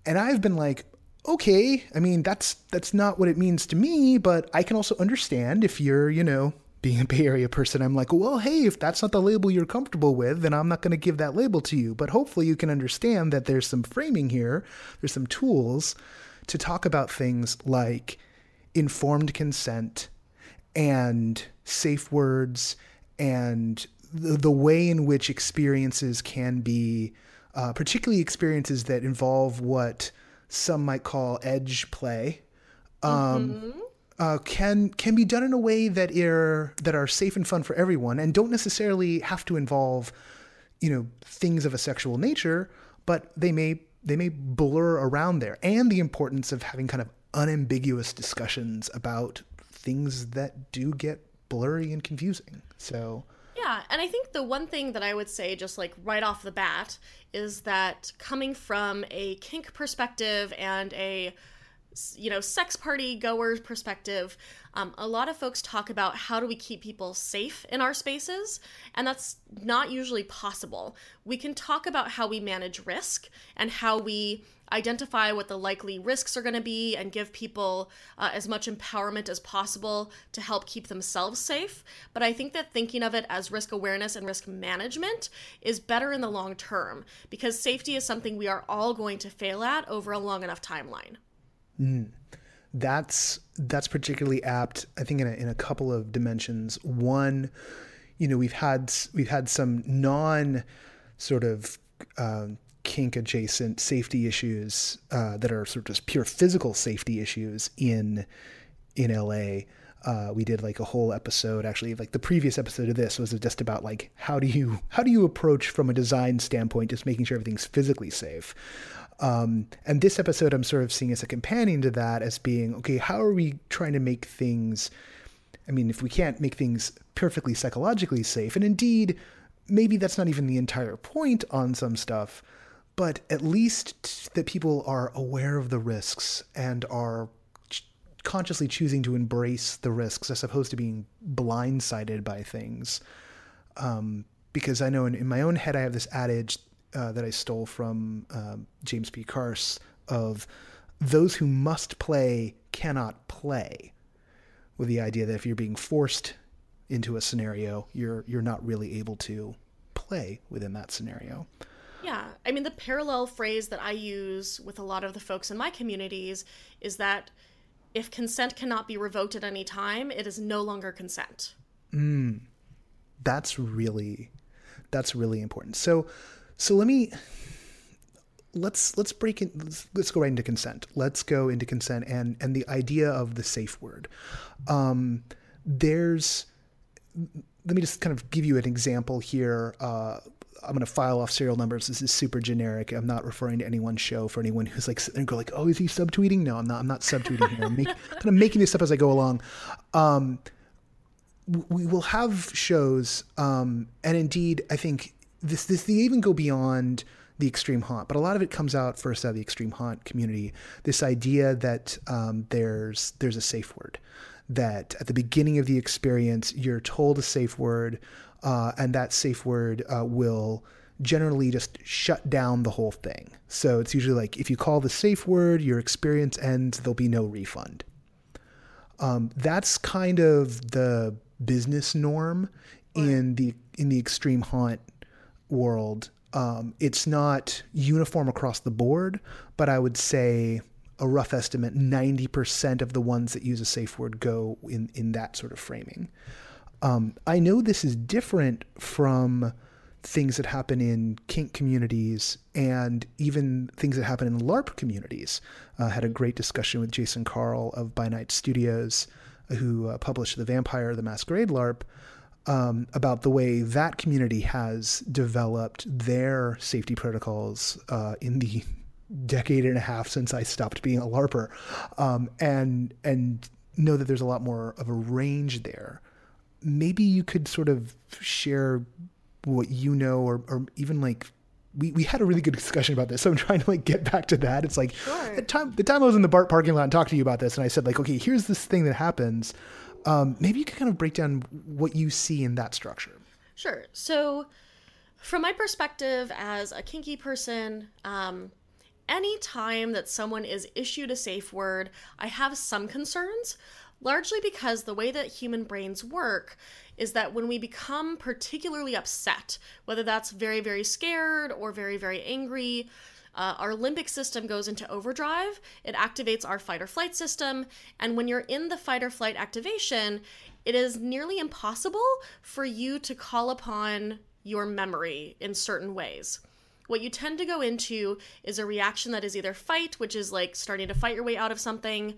And I've been like okay I mean that's that's not what it means to me but I can also understand if you're you know being a Bay Area person. I'm like well hey if that's not the label you're comfortable with then I'm not going to give that label to you. But hopefully you can understand that there's some framing here. There's some tools to talk about things like informed consent and safe words and the, the way in which experiences can be, uh, particularly experiences that involve what some might call edge play, um, mm-hmm. uh, can can be done in a way that are that are safe and fun for everyone, and don't necessarily have to involve, you know, things of a sexual nature, but they may they may blur around there and the importance of having kind of unambiguous discussions about things that do get blurry and confusing. So yeah, and I think the one thing that I would say, just like right off the bat, is that coming from a kink perspective and a you know sex party goers perspective um, a lot of folks talk about how do we keep people safe in our spaces and that's not usually possible we can talk about how we manage risk and how we identify what the likely risks are going to be and give people uh, as much empowerment as possible to help keep themselves safe. But I think that thinking of it as risk awareness and risk management is better in the long term because safety is something we are all going to fail at over a long enough timeline. Mm. That's that's particularly apt, I think, in a, in a couple of dimensions. One, you know, we've had we've had some non sort of uh, kink adjacent safety issues uh, that are sort of just pure physical safety issues in in LA. Uh, we did like a whole episode actually like the previous episode of this was just about like how do you how do you approach from a design standpoint just making sure everything's physically safe um, and this episode, I'm sort of seeing as a companion to that as being okay, how are we trying to make things? I mean, if we can't make things perfectly psychologically safe, and indeed, maybe that's not even the entire point on some stuff, but at least that people are aware of the risks and are consciously choosing to embrace the risks as opposed to being blindsided by things. Um, because I know in, in, my own head, I have this adage uh, that I stole from um, James P. Carse of those who must play cannot play, with the idea that if you're being forced into a scenario, you're you're not really able to play within that scenario. Yeah. I mean, the parallel phrase that I use with a lot of the folks in my communities is that if consent cannot be revoked at any time, it is no longer consent. Mm, that's really, that's really important. So, so let me, let's, let's break in, let's, let's go right into consent. Let's go into consent and, and the idea of the safe word. Um, there's, let me just kind of give you an example here. Uh, I'm going to file off serial numbers. This is super generic. I'm not referring to any one show for anyone who's like sitting and go like, oh, is he subtweeting? No, I'm not. I'm not subtweeting here. I'm make, (laughs) kind of making this up as I go along. Um, we will have shows, um, and indeed, I think this this they even go beyond the extreme haunt, but a lot of it comes out first out of the extreme haunt community. This idea that um, there's there's a safe word, that at the beginning of the experience you're told a safe word uh, and that safe word uh, will generally just shut down the whole thing. So it's usually like if you call the safe word, your experience ends, there'll be no refund. Um, that's kind of the business norm in the in the extreme haunt world. Um, it's not uniform across the board, but I would say a rough estimate 90% of the ones that use a safe word go in, in that sort of framing. Um, I know this is different from things that happen in kink communities and even things that happen in LARP communities. Uh, had a great discussion with Jason Carl of By Night Studios, who uh, published The Vampire the Masquerade LARP, um, about the way that community has developed their safety protocols uh, in the decade and a half since I stopped being a LARPer, um, and and know that there's a lot more of a range there maybe you could sort of share what you know or, or even like we, we had a really good discussion about this. So I'm trying to like get back to that. It's like sure. the time the time I was in the BART parking lot and talked to you about this, and I said like, okay, here's this thing that happens. Um, maybe you could kind of break down what you see in that structure. Sure. So, from my perspective as a kinky person, um, any time that someone is issued a safe word, I have some concerns largely because the way that human brains work is that when we become particularly upset, whether that's very, very scared or very, very angry, uh, our limbic system goes into overdrive. It activates our fight or flight system. And when you're in the fight or flight activation, it is nearly impossible for you to call upon your memory in certain ways. What you tend to go into is a reaction that is either fight, which is like starting to fight your way out of something,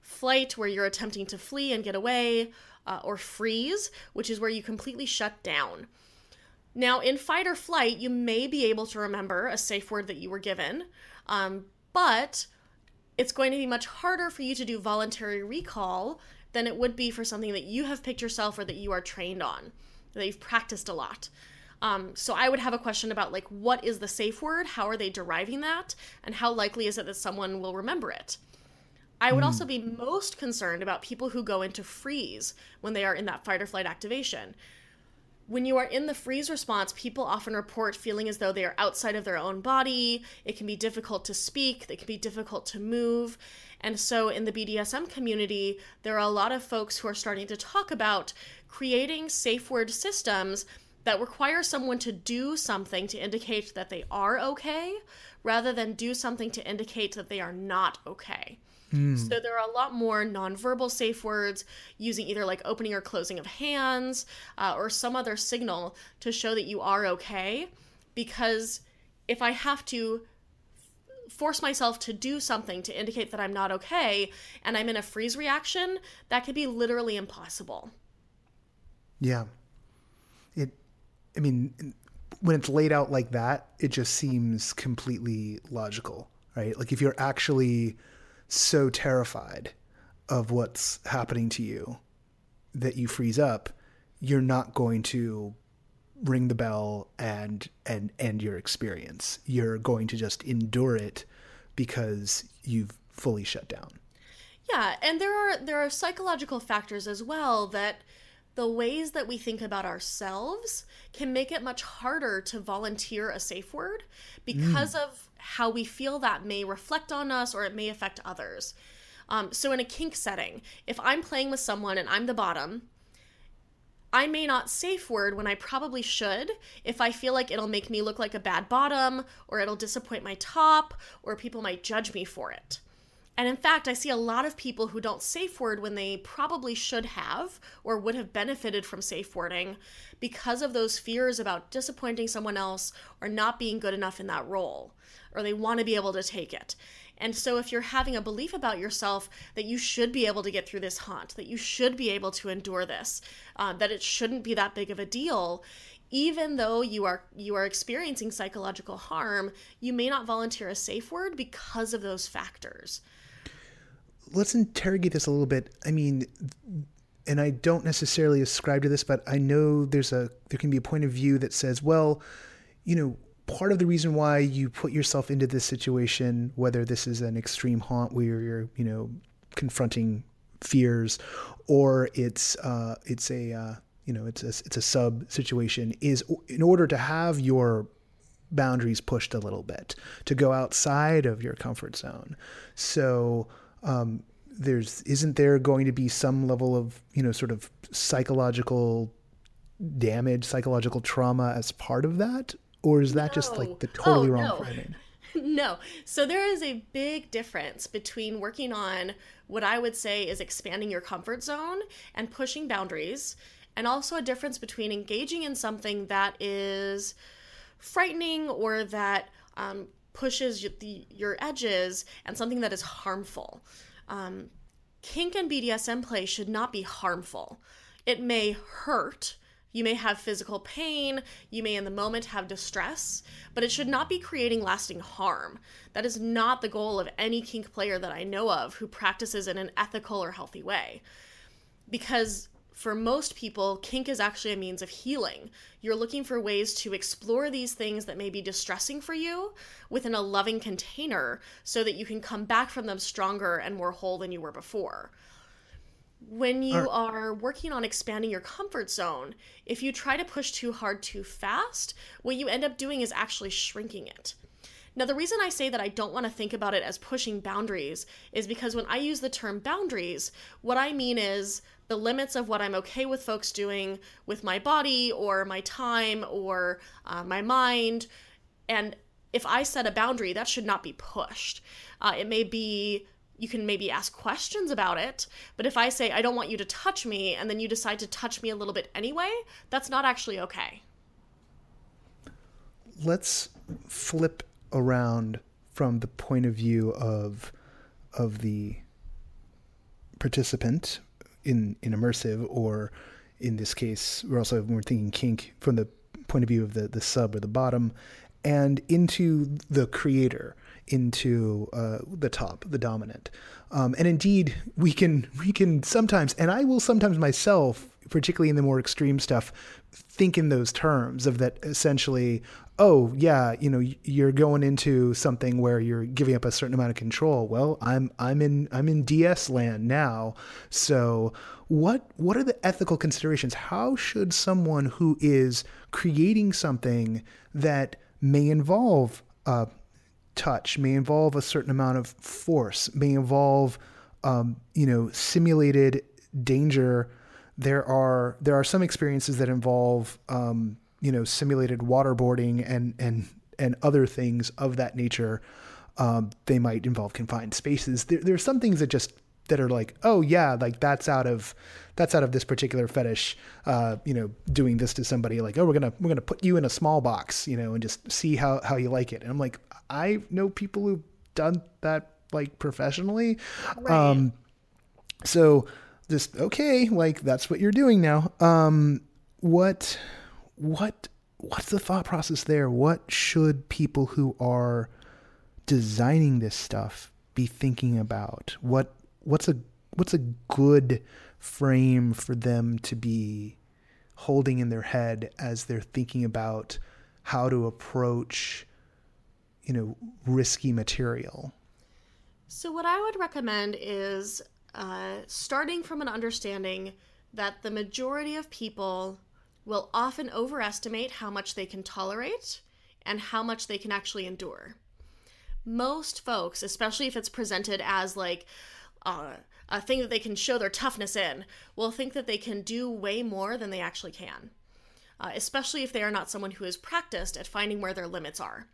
flight, where you're attempting to flee and get away, uh, or freeze, which is where you completely shut down. Now, in fight or flight, you may be able to remember a safe word that you were given, um, but it's going to be much harder for you to do voluntary recall than it would be for something that you have picked yourself or that you are trained on, that you've practiced a lot. Um, so I would have a question about like what is the safe word? How are they deriving that? And how likely is it that someone will remember it? I would mm. also be most concerned about people who go into freeze when they are in that fight or flight activation. When you are in the freeze response, people often report feeling as though they are outside of their own body. It can be difficult to speak, it can be difficult to move. And so, in the BDSM community, there are a lot of folks who are starting to talk about creating safe word systems that require someone to do something to indicate that they are okay rather than do something to indicate that they are not okay. Mm. So there are a lot more nonverbal safe words using either like opening or closing of hands uh, or some other signal to show that you are okay. Because if I have to force myself to do something to indicate that I'm not okay and I'm in a freeze reaction, that could be literally impossible. Yeah. It, I mean, when it's laid out like that, it just seems completely logical, right? Like if you're actually so terrified of what's happening to you that you freeze up, you're not going to ring the bell and and end your experience. You're going to just endure it because you've fully shut down. Yeah, and there are there are psychological factors as well that the ways that we think about ourselves can make it much harder to volunteer a safe word because mm. of how we feel that may reflect on us or it may affect others. Um, so, in a kink setting, if I'm playing with someone and I'm the bottom, I may not safe word when I probably should if I feel like it'll make me look like a bad bottom or it'll disappoint my top or people might judge me for it. And in fact, I see a lot of people who don't safe word when they probably should have or would have benefited from safe wording because of those fears about disappointing someone else or not being good enough in that role, or they want to be able to take it. And so, if you're having a belief about yourself that you should be able to get through this haunt, that you should be able to endure this, uh, that it shouldn't be that big of a deal, even though you are you are experiencing psychological harm, you may not volunteer a safe word because of those factors let's interrogate this a little bit. I mean, and I don't necessarily ascribe to this, but I know there's a there can be a point of view that says, well, you know, part of the reason why you put yourself into this situation, whether this is an extreme haunt where you're, you know, confronting fears, or it's uh, it's a uh, you know it's a, it's a sub situation, is in order to have your boundaries pushed a little bit to go outside of your comfort zone. So um, there's isn't there going to be some level of you know sort of psychological damage, psychological trauma as part of that, or is that no. just like the totally oh, wrong no. framing? (laughs) no. So there is a big difference between working on what I would say is expanding your comfort zone and pushing boundaries, and also a difference between engaging in something that is frightening or that um, pushes the, your edges and something that is harmful. Um, kink and BDSM play should not be harmful. It may hurt. You may have physical pain. You may, in the moment, have distress, but it should not be creating lasting harm. That is not the goal of any kink player that I know of who practices in an ethical or healthy way. Because for most people, kink is actually a means of healing. You're looking for ways to explore these things that may be distressing for you within a loving container so that you can come back from them stronger and more whole than you were before. When you are working on expanding your comfort zone, if you try to push too hard too fast, what you end up doing is actually shrinking it. Now, the reason I say that I don't want to think about it as pushing boundaries is because when I use the term boundaries, what I mean is the limits of what I'm okay with folks doing with my body or my time or uh, my mind. And if I set a boundary, that should not be pushed. Uh, it may be you can maybe ask questions about it, but if I say, I don't want you to touch me, and then you decide to touch me a little bit anyway, that's not actually okay. Let's flip around from the point of view of of the participant in in immersive or in this case we're also we're thinking kink from the point of view of the the sub or the bottom and into the creator into uh, the top the dominant. Um, and indeed we can we can sometimes and i will sometimes myself particularly in the more extreme stuff think in those terms of that essentially oh yeah you know you're going into something where you're giving up a certain amount of control. Well i'm i'm in i'm in ds land now. So what what are the ethical considerations? How should someone who is creating something that may involve uh, touch may involve a certain amount of force may involve um, you know simulated danger there are there are some experiences that involve um, you know simulated waterboarding and and and other things of that nature. Um, they might involve confined spaces. There, there are some things that just that are like, oh yeah, like that's out of that's out of this particular fetish. Uh, you know, doing this to somebody like, oh, we're gonna we're gonna put you in a small box, you know, and just see how how you like it. And I'm like, I know people who've done that like professionally. Right. Um, so just okay, like that's what you're doing now. Um, what what what's the thought process there? What should people who are designing this stuff be thinking about? What what's a what's a good frame for them to be holding in their head as they're thinking about how to approach you know risky material so what i would recommend is uh, starting from an understanding that the majority of people will often overestimate how much they can tolerate and how much they can actually endure. Most folks, especially if it's presented as like uh, a thing that they can show their toughness in, will think that they can do way more than they actually can, uh, especially if they are not someone who is practiced at finding where their limits are.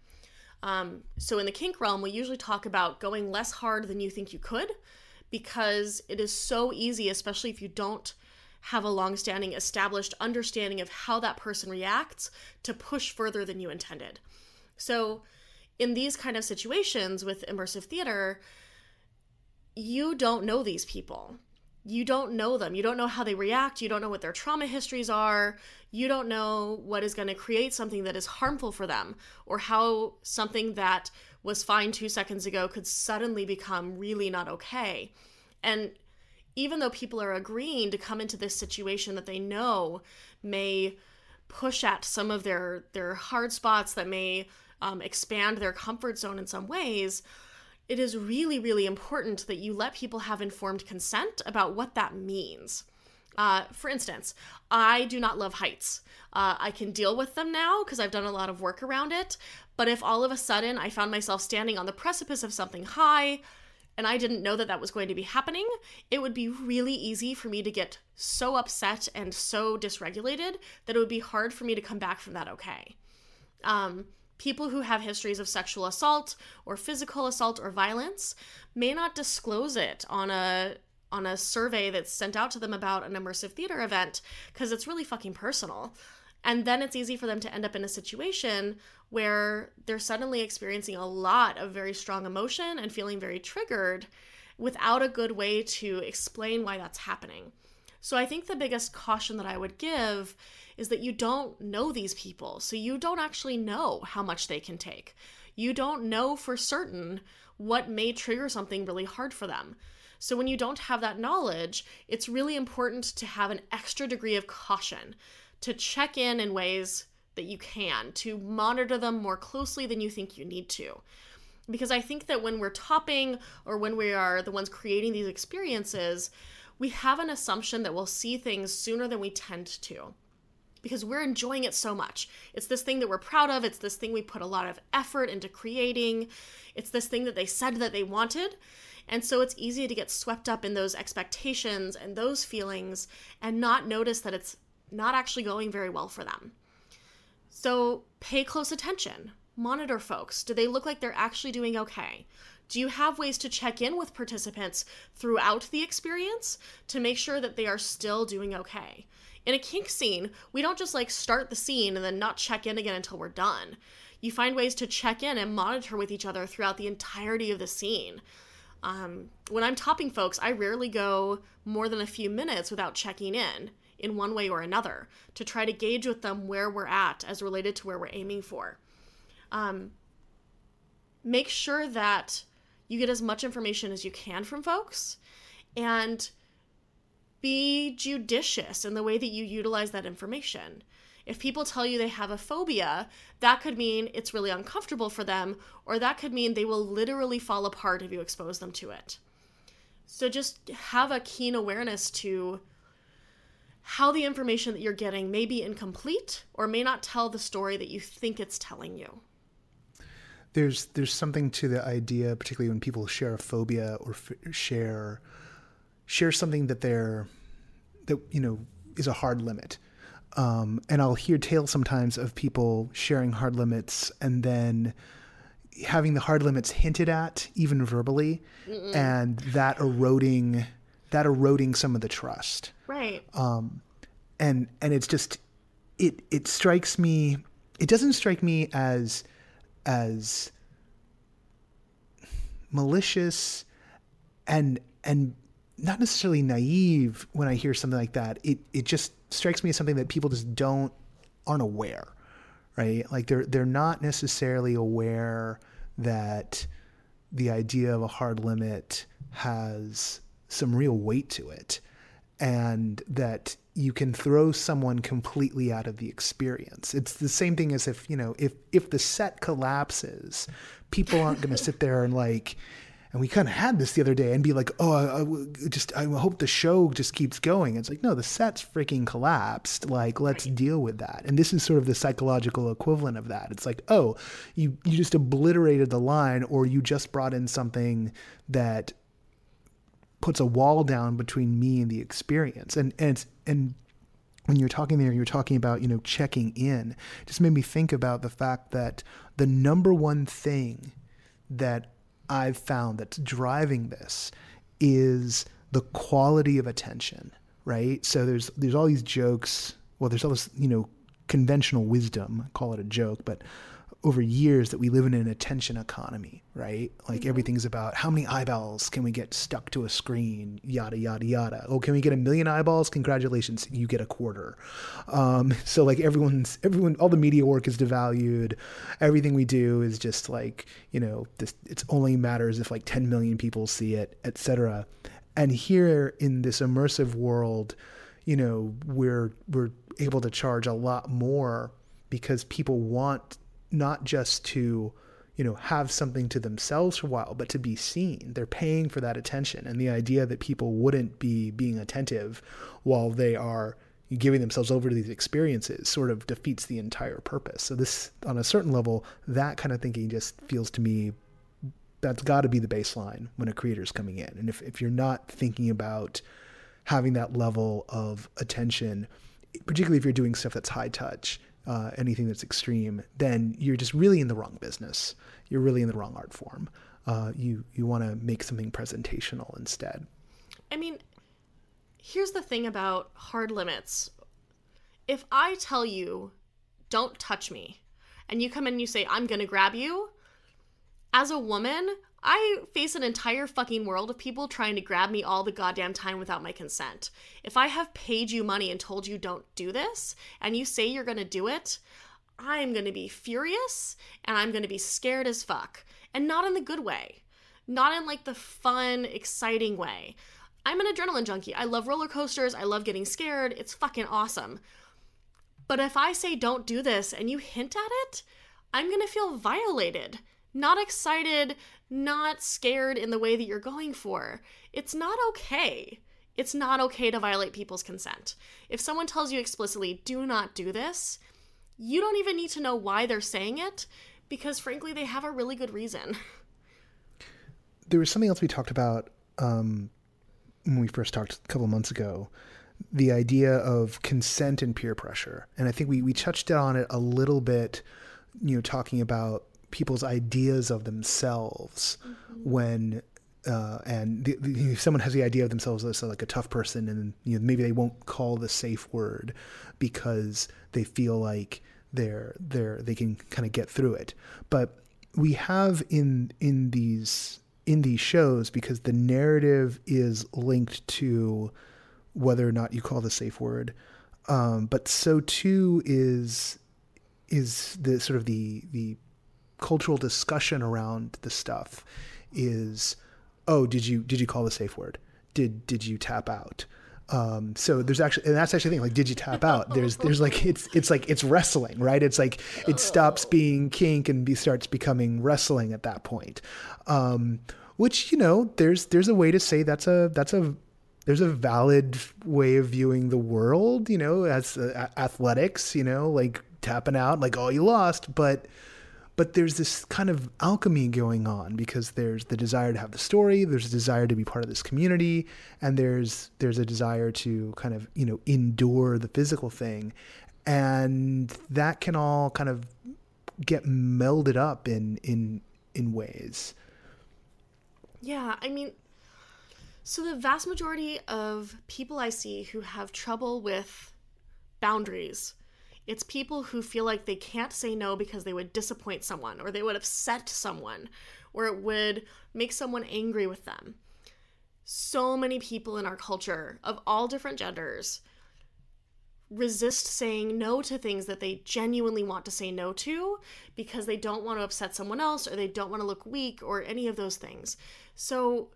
Um, so, in the kink realm, we usually talk about going less hard than you think you could because it is so easy, especially if you don't have a long-standing established understanding of how that person reacts to push further than you intended. So in these kind of situations with immersive theater, you don't know these people. You don't know them. You don't know how they react. You don't know what their trauma histories are. You don't know what is going to create something that is harmful for them or how something that was fine two seconds ago could suddenly become really not okay. And even though people are agreeing to come into this situation that they know may push at some of their their hard spots that may um, expand their comfort zone in some ways it is really really important that you let people have informed consent about what that means uh, for instance i do not love heights uh, i can deal with them now because i've done a lot of work around it but if all of a sudden i found myself standing on the precipice of something high and I didn't know that that was going to be happening, it would be really easy for me to get so upset and so dysregulated that it would be hard for me to come back from that okay. Um, people who have histories of sexual assault or physical assault or violence may not disclose it on a on a survey that's sent out to them about an immersive theater event because it's really fucking personal. And then it's easy for them to end up in a situation where they're suddenly experiencing a lot of very strong emotion and feeling very triggered without a good way to explain why that's happening. So I think the biggest caution that I would give is that you don't know these people. So you don't actually know how much they can take. You don't know for certain what may trigger something really hard for them. So when you don't have that knowledge, it's really important to have an extra degree of caution, to check in in ways that you can to monitor them more closely than you think you need to. Because I think that when we're topping or when we are the ones creating these experiences, we have an assumption that we'll see things sooner than we tend to. Because we're enjoying it so much. It's this thing that we're proud of. It's this thing we put a lot of effort into creating. It's this thing that they said that they wanted. And so it's easy to get swept up in those expectations and those feelings and not notice that it's not actually going very well for them. So pay close attention. Monitor folks. Do they look like they're actually doing okay? Do you have ways to check in with participants throughout the experience to make sure that they are still doing okay? In a kink scene, we don't just like start the scene and then not check in again until we're done. You find ways to check in and monitor with each other throughout the entirety of the scene. Um, when I'm topping folks, I rarely go more than a few minutes without checking in in one way or another to try to gauge with them where we're at as related to where we're aiming for. Um, make sure that you get as much information as you can from folks and be judicious in the way that you utilize that information. If people tell you they have a phobia, that could mean it's really uncomfortable for them, or that could mean they will literally fall apart if you expose them to it. So just have a keen awareness to how the information that you're getting may be incomplete or may not tell the story that you think it's telling you. There's there's something to the idea, particularly when people share a phobia or f- share share something that they're that you know is a hard limit. Um, and I'll hear tales sometimes of people sharing hard limits and then having the hard limits hinted at, even verbally, Mm-mm. and that eroding that eroding some of the trust. Right. Um, and and it's just it it strikes me. It doesn't strike me as as malicious and and not necessarily naive when I hear something like that. It it just strikes me as something that people just don't aren't aware, right? Like they're they're not necessarily aware that the idea of a hard limit has some real weight to it and that you can throw someone completely out of the experience. It's the same thing as if, you know, if if the set collapses, people aren't going to sit there and like and we kind of had this the other day and be like, oh, I, I just I hope the show just keeps going. It's like no, the set's freaking collapsed. Like let's right. deal with that. And this is sort of the psychological equivalent of that. It's like oh, you you just obliterated the line, or you just brought in something that puts a wall down between me and the experience. And and and when you're talking there, you're talking about, you know, checking in. It just made me think about the fact that the number one thing that I've found that's driving this is the quality of attention, right? So there's there's all these jokes. Well, there's all this, you know, conventional wisdom, call it a joke, but over years that we live in an attention economy, right? Like mm-hmm. everything's about how many eyeballs can we get stuck to a screen, yada yada yada. Oh, can we get a million eyeballs? Congratulations, you get a quarter. Um, (laughs) so like everyone's everyone, all the media work is devalued. Everything we do is just like you know, this. It only matters if like 10 million people see it, etc. And here in this immersive world, you know, we're we're able to charge a lot more because people want not just to you know have something to themselves for a while but to be seen. They're paying for that attention. And the idea that people wouldn't be being attentive while they are giving themselves over to these experiences sort of defeats the entire purpose. So this on a certain level that kind of thinking just feels to me that's got to be the baseline when a creator is coming in. And if, if you're not thinking about having that level of attention particularly if you're doing stuff that's high touch uh, anything that's extreme, then you're just really in the wrong business. You're really in the wrong art form. Uh, you you want to make something presentational instead. I mean, here's the thing about hard limits. If I tell you, "Don't touch me," and you come in and you say, "I'm gonna grab you," as a woman, I face an entire fucking world of people trying to grab me all the goddamn time without my consent. If I have paid you money and told you don't do this, and you say you're gonna do it, I'm gonna be furious and I'm gonna be scared as fuck. And not in the good way. Not in like the fun, exciting way. I'm an adrenaline junkie. I love roller coasters. I love getting scared. It's fucking awesome. But if I say don't do this and you hint at it, I'm gonna feel violated not excited, not scared in the way that you're going for. It's not okay. It's not okay to violate people's consent. If someone tells you explicitly, do not do this, you don't even need to know why they're saying it because, frankly, they have a really good reason. (laughs) There was something else we talked about um, when we first talked a couple months ago the idea of consent and peer pressure. And I think we, we touched on it a little bit, you know, talking about people's ideas of themselves mm-hmm. when uh, and the, the, someone has the idea of themselves as like a tough person, and you know, maybe they won't call the safe word because they feel like they're they're they can kind of get through it. But we have in in these in these shows because the narrative is linked to whether or not you call the safe word, um, but so too is is the sort of the the cultural discussion around the stuff is, oh, did you did you call the safe word? Did did you tap out? Um, so there's actually, and that's actually the thing. Like, did you tap out? There's, there's like, it's, it's like it's wrestling, right? It's like it stops being kink and be, starts becoming wrestling at that point. Um, which you know, there's, there's a way to say that's a, that's a, there's a valid way of viewing the world. You know, as uh, athletics. You know, like tapping out, like oh, you lost, but but there's this kind of alchemy going on because there's the desire to have the story there's a desire to be part of this community and there's there's a desire to kind of you know endure the physical thing. And that can all kind of get melded up in in in ways. Yeah i mean so the vast majority of people i see who have trouble with boundaries it's people who feel like they can't say no because they would disappoint someone or they would upset someone or it would make someone angry with them. So many people in our culture of all different genders resist saying no to things that they genuinely want to say no to because they don't want to upset someone else or they don't want to look weak or any of those things. So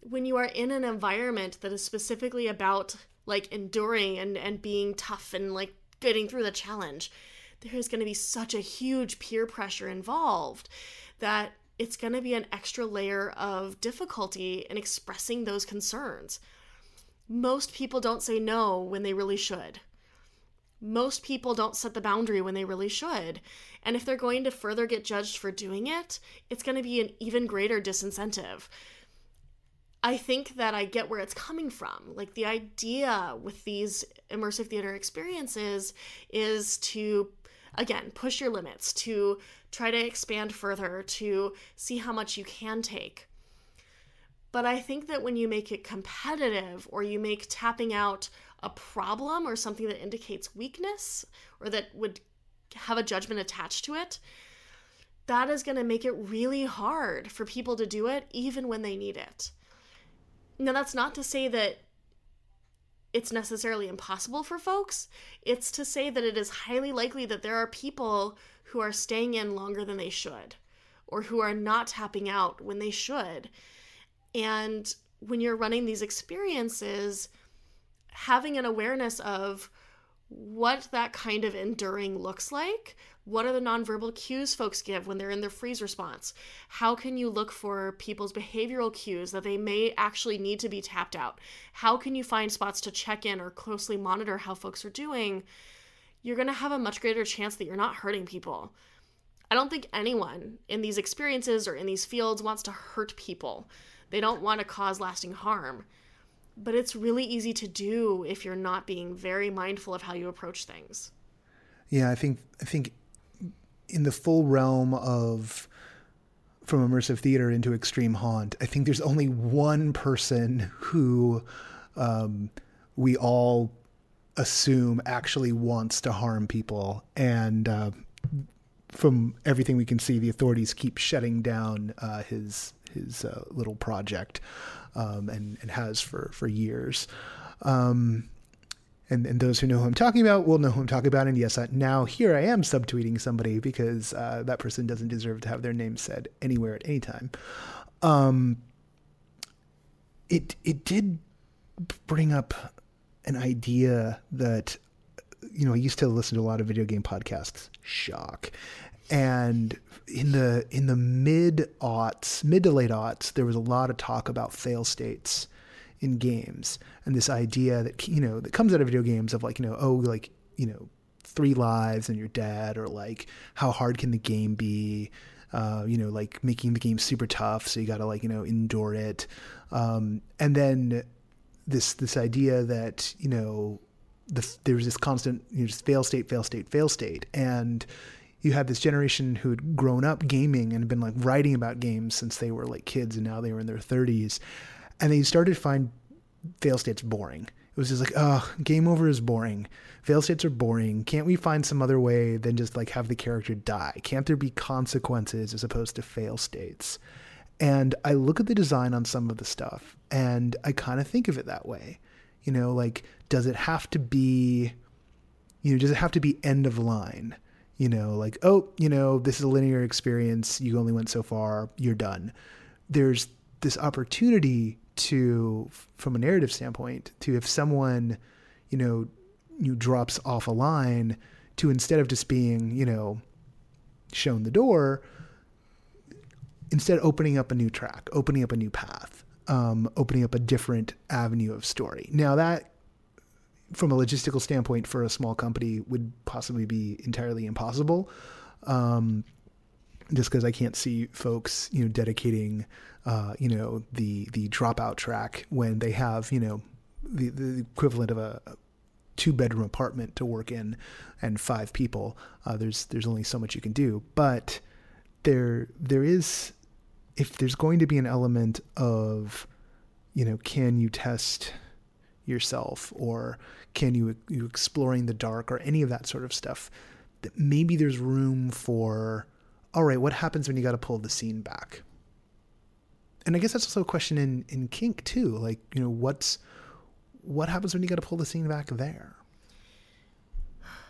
when you are in an environment that is specifically about like enduring and and being tough and like getting through the challenge, there is going to be such a huge peer pressure involved that it's going to be an extra layer of difficulty in expressing those concerns. Most people don't say no when they really should. Most people don't set the boundary when they really should. And if they're going to further get judged for doing it, it's going to be an even greater disincentive. I think that I get where it's coming from. Like the idea with these immersive theater experiences is to, again, push your limits, to try to expand further, to see how much you can take. But I think that when you make it competitive or you make tapping out a problem or something that indicates weakness or that would have a judgment attached to it, that is going to make it really hard for people to do it even when they need it. Now, that's not to say that it's necessarily impossible for folks. It's to say that it is highly likely that there are people who are staying in longer than they should or who are not tapping out when they should. And when you're running these experiences, having an awareness of what that kind of enduring looks like. What are the nonverbal cues folks give when they're in their freeze response? How can you look for people's behavioral cues that they may actually need to be tapped out? How can you find spots to check in or closely monitor how folks are doing? You're going to have a much greater chance that you're not hurting people. I don't think anyone in these experiences or in these fields wants to hurt people. They don't want to cause lasting harm but it's really easy to do if you're not being very mindful of how you approach things. Yeah, I think I think in the full realm of from immersive theater into extreme haunt, I think there's only one person who um, we all assume actually wants to harm people, and uh, from everything we can see, the authorities keep shutting down uh, his his uh, little project um, and, and has for, for years. Um, and, and those who know who I'm talking about will know who I'm talking about. And yes, I, now here I am subtweeting somebody because uh, that person doesn't deserve to have their name said anywhere at any time. Um, it it did bring up an idea that you know I used to listen to a lot of video game podcasts. Shock, and in the in the mid aughts, mid to late aughts, there was a lot of talk about fail states in games, and this idea that you know that comes out of video games of like you know oh like you know three lives and you're dead, or like how hard can the game be, uh, you know like making the game super tough, so you got to like you know endure it, um, and then this this idea that you know the, there's this constant you know, just fail state, fail state, fail state, and you had this generation who had grown up gaming and been like writing about games since they were like kids and now they were in their 30s and they started to find fail states boring. It was just like oh game over is boring. Fail states are boring. Can't we find some other way than just like have the character die? Can't there be consequences as opposed to fail states? And i look at the design on some of the stuff and i kind of think of it that way. You know like does it have to be you know does it have to be end of line? You know, like, oh, you know, this is a linear experience. You only went so far. You're done. There's this opportunity to, from a narrative standpoint, to if someone, you know, you drops off a line, to instead of just being, you know, shown the door, instead opening up a new track, opening up a new path, um, opening up a different avenue of story. Now that from a logistical standpoint for a small company would possibly be entirely impossible. Um, just because I can't see folks, you know, dedicating, uh, you know, the the dropout track when they have, you know, the the equivalent of a, two bedroom apartment to work in and five people. Uh, there's there's only so much you can do, but there there is if there's going to be an element of, you know, can you test yourself or can you you exploring the dark or any of that sort of stuff that maybe there's room for all right what happens when you got to pull the scene back and i guess that's also a question in in kink too like you know what's what happens when you got to pull the scene back there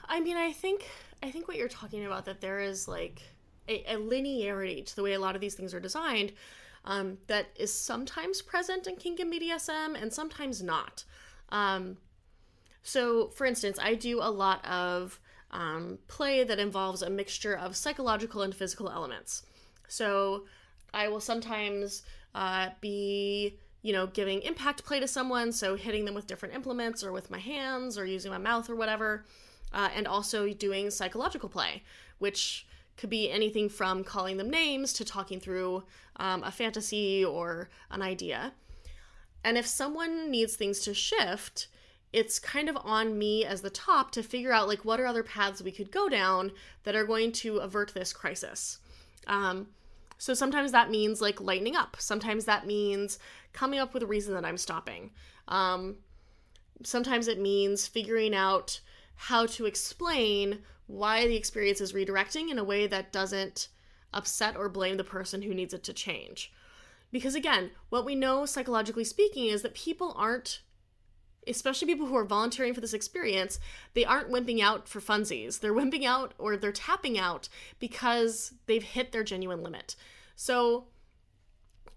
i mean i think i think what you're talking about that there is like a, a linearity to the way a lot of these things are designed um, that is sometimes present in kink and bdsm and sometimes not um, so, for instance, I do a lot of um, play that involves a mixture of psychological and physical elements. So, I will sometimes uh, be, you know, giving impact play to someone, so hitting them with different implements or with my hands or using my mouth or whatever, uh, and also doing psychological play, which could be anything from calling them names to talking through um, a fantasy or an idea. And if someone needs things to shift, it's kind of on me as the top to figure out like what are other paths we could go down that are going to avert this crisis. Um, so sometimes that means like lightening up. Sometimes that means coming up with a reason that I'm stopping. Um, sometimes it means figuring out how to explain why the experience is redirecting in a way that doesn't upset or blame the person who needs it to change. Because again, what we know psychologically speaking is that people aren't especially people who are volunteering for this experience, they aren't wimping out for funsies. They're wimping out or they're tapping out because they've hit their genuine limit. So,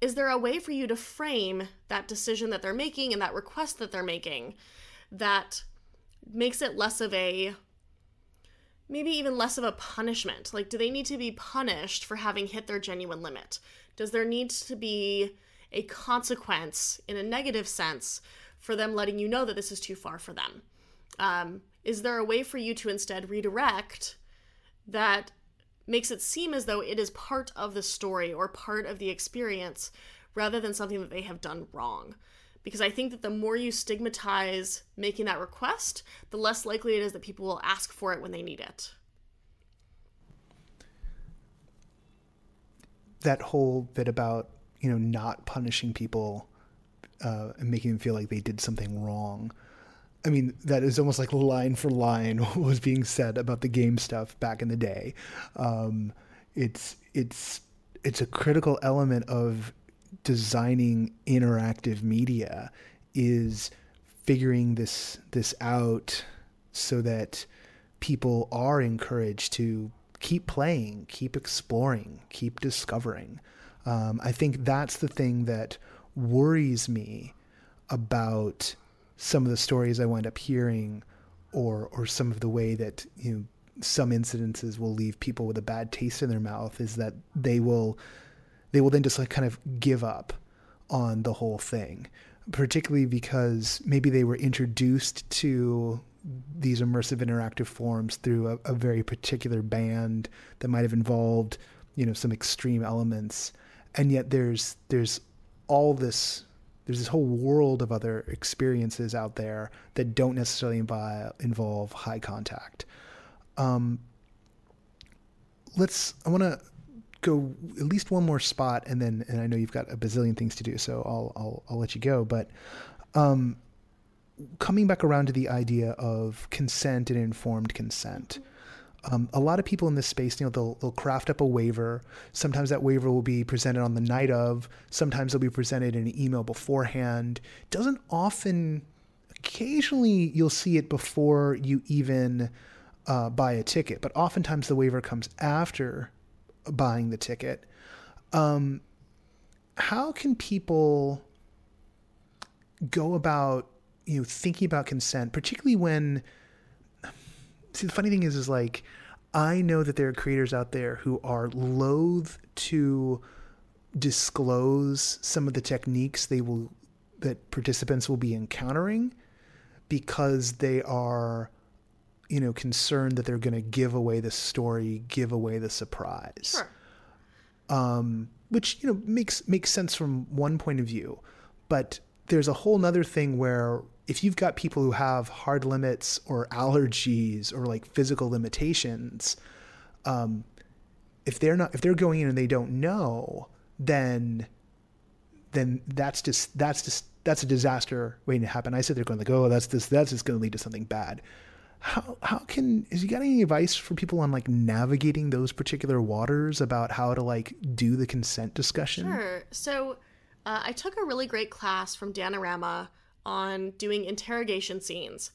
is there a way for you to frame that decision that they're making and that request that they're making that makes it less of a maybe even less of a punishment? Like, do they need to be punished for having hit their genuine limit? Does there need to be a consequence in a negative sense for them letting you know that this is too far for them? Um, is there a way for you to instead redirect that makes it seem as though it is part of the story or part of the experience rather than something that they have done wrong? Because I think that the more you stigmatize making that request, the less likely it is that people will ask for it when they need it. That whole bit about, you know, not punishing people uh, and making them feel like they did something wrong. I mean, that is almost like line for line (laughs) what was being said about the game stuff back in the day. Um, it's it's it's a critical element of designing interactive media is figuring this this out so that people are encouraged to keep playing, keep exploring, keep discovering. Um, I think that's the thing that worries me about some of the stories I wind up hearing or or some of the way that you know some incidences will leave people with a bad taste in their mouth is that they will they will then just like kind of give up on the whole thing particularly because maybe they were introduced to these immersive interactive forms through a, a very particular band that might have involved you know some extreme elements. And yet there's there's all this there's this whole world of other experiences out there that don't necessarily involve, high contact. Um, let's. I want to go at least one more spot, and then and I know you've got a bazillion things to do, so I'll I'll I'll let you go. But um, coming back around to the idea of consent and informed consent. Um, a lot of people in this space, you know, they'll, they'll craft up a waiver. Sometimes that waiver will be presented on the night of. Sometimes it'll be presented in an email beforehand. Doesn't often, occasionally, you'll see it before you even uh, buy a ticket, but oftentimes the waiver comes after buying the ticket. Um, how can people go about, you know, thinking about consent, particularly when see the funny thing is is like I know that there are creators out there who are loath to disclose some of the techniques they will that participants will be encountering because they are you know concerned that they're going to give away the story give away the surprise Sure. um, which you know makes makes sense from one point of view but there's a whole nother thing where if you've got people who have hard limits or allergies or like physical limitations, um, if they're not if they're going in and they don't know, then then that's just that's just that's a disaster waiting to happen. I said they're going like, oh, that's this that's just going to lead to something bad. How how can is you got any advice for people on like navigating those particular waters about how to like do the consent discussion? Sure. So uh, I took a really great class from Danorama on doing interrogation scenes.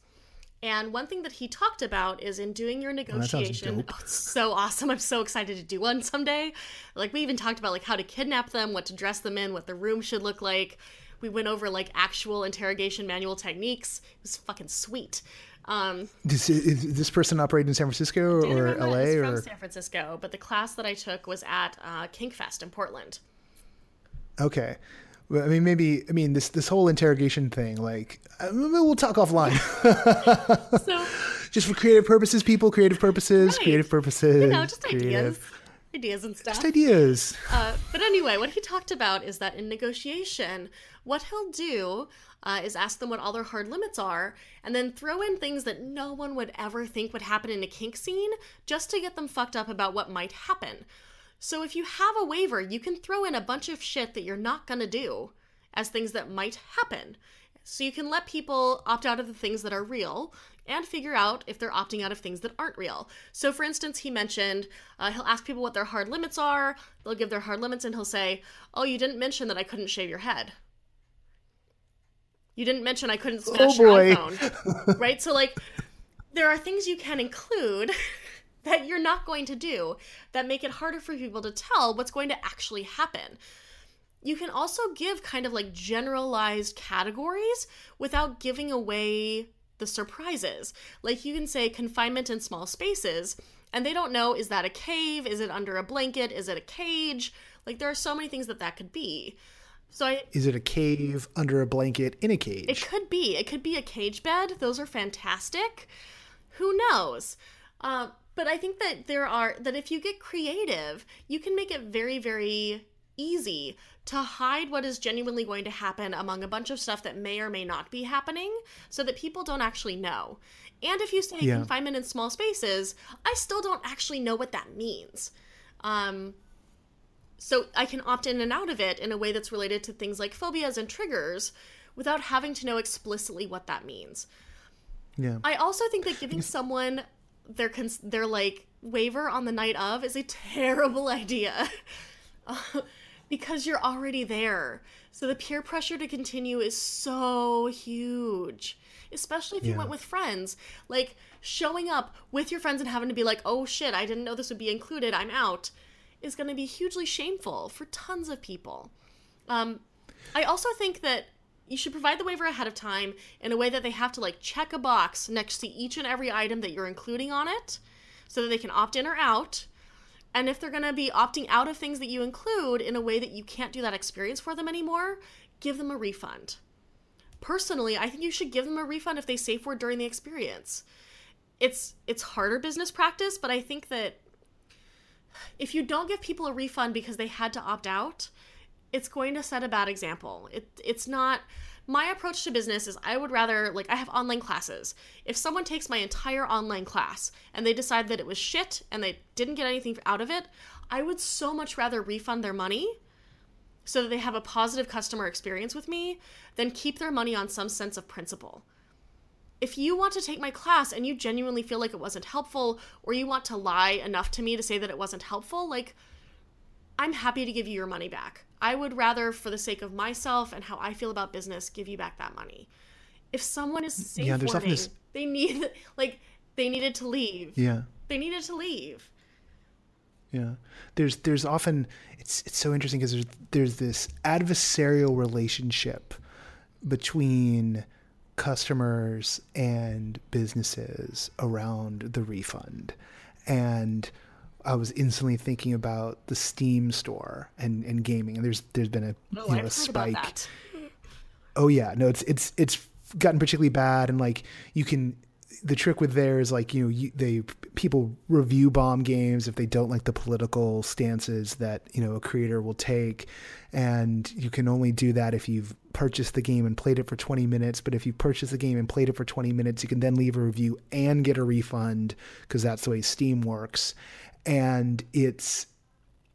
And one thing that he talked about is in doing your negotiation. Oh, (laughs) it's so awesome. I'm so excited to do one someday. Like we even talked about like how to kidnap them, what to dress them in, what the room should look like. We went over like actual interrogation manual techniques. It was fucking sweet. Um, Does is this person operated in San Francisco or LA or from San Francisco, but the class that I took was at uh, Kinkfest in Portland. Okay. I mean, maybe. I mean, this this whole interrogation thing. Like, uh, we'll talk offline. (laughs) So, just for creative purposes, people. Creative purposes. Right. Creative purposes. you know, just creative- ideas. Ideas and stuff. Just ideas. Uh, but anyway, what he talked about is that in negotiation, what he'll do uh, is ask them what all their hard limits are, and then throw in things that no one would ever think would happen in a kink scene just to get them fucked up about what might happen. So if you have a waiver, you can throw in a bunch of shit that you're not gonna do as things that might happen. So you can let people opt out of the things that are real and figure out if they're opting out of things that aren't real. So, for instance, he mentioned uh, he'll ask people what their hard limits are. They'll give their hard limits, and he'll say, "Oh, you didn't mention that I couldn't shave your head. You didn't mention I couldn't smash Oh, your iPhone." right? So, like, there are things you can include (laughs) that you're not going to do that make it harder for people to tell what's going to actually happen you can also give kind of like generalized categories without giving away the surprises. Like you can say confinement in small spaces, and they don't know is that a cave? Is it under a blanket? Is it a cage? Like there are so many things that that could be. So I, Is it a cave under a blanket in a cage? it could be. It could be a cage bed. Those are fantastic. Who knows? Uh, but I think that there are that if you get creative, you can make it very, very easy to hide what is genuinely going to happen among a bunch of stuff that may or may not be happening, so that people don't actually know. And if you say Yeah. confinement in small spaces, I still don't actually know what that means. Um, so I can opt in and out of it in a way that's related to things like phobias and triggers without having to know explicitly what that means. yeah. I also think that giving someone their cons- their like waiver on the night of is a terrible (laughs) idea. (laughs) Because you're already there. So the peer pressure to continue is so huge. Especially if you Yeah. went with friends. Like showing up with your friends and having to be like, "Oh shit, I didn't know this would be included. I'm out." is going to be hugely shameful for tons of people. Um, I also think that you should provide the waiver ahead of time in a way that they have to like check a box next to each and every item that you're including on it so that they can opt in or out. And if they're going to be opting out of things that you include in a way that you can't do that experience for them anymore, give them a refund. Personally, I think you should give them a refund if they safe word during the experience. It's it's harder business practice, but I think that if you don't give people a refund because they had to opt out, it's going to set a bad example. It it's not my approach to business is I would rather like I have online classes. If someone takes my entire online class and they decide that it was shit and they didn't get anything out of it, I would so much rather refund their money so that they have a positive customer experience with me than keep their money on some sense of principle. If you want to take my class and you genuinely feel like it wasn't helpful or you want to lie enough to me to say that it wasn't helpful, like I'm happy to give you your money back. I would rather, for the sake of myself and how I feel about business, give you back that money. If someone is safe Yeah, there's this- they need like they needed to leave. yeah. They needed to leave. Yeah, there's there's often it's it's so interesting because there's there's this adversarial relationship between customers and businesses around the refund, and I was instantly thinking about the Steam store and, and gaming, and there's there's been a you know a spike. Oh yeah, no, it's it's it's gotten particularly bad, and like you can. The trick with there is like you know you, they people review bomb games if they don't like the political stances that you know a creator will take, and you can only do that if you've purchased the game and played it for 20 minutes. But if you purchased the game and played it for 20 minutes, you can then leave a review and get a refund because that's the way Steam works, and it's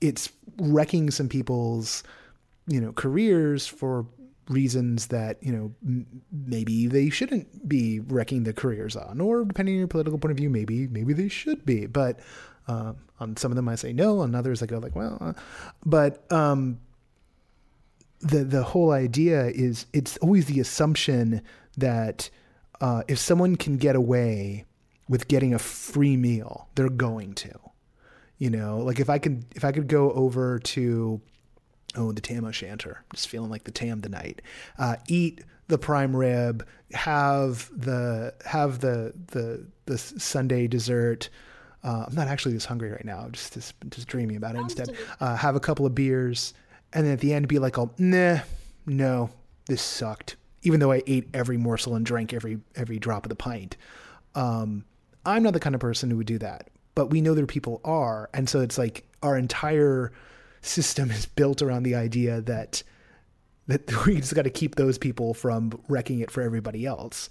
it's wrecking some people's you know careers for reasons that you know m- maybe they shouldn't be wrecking their careers on or depending on your political point of view maybe maybe they should be. But um, on some of them i say no on others i go like well uh, but um, the the whole idea is it's always the assumption that uh, if someone can get away with getting a free meal they're going to you know like if i could if i could go over to oh the tam o'shanter just feeling like the tam tonight uh, eat the prime rib have the have the the the sunday dessert uh, i'm not actually this hungry right now I'm just just, just dreaming about it instead uh, have a couple of beers and then at the end be like, "Oh, nah, no, this sucked." Even though I ate every morsel and drank every every drop of the pint, um, I'm not the kind of person who would do that. But we know their people are, and so it's like our entire system is built around the idea that that (laughs) we just got to keep those people from wrecking it for everybody else.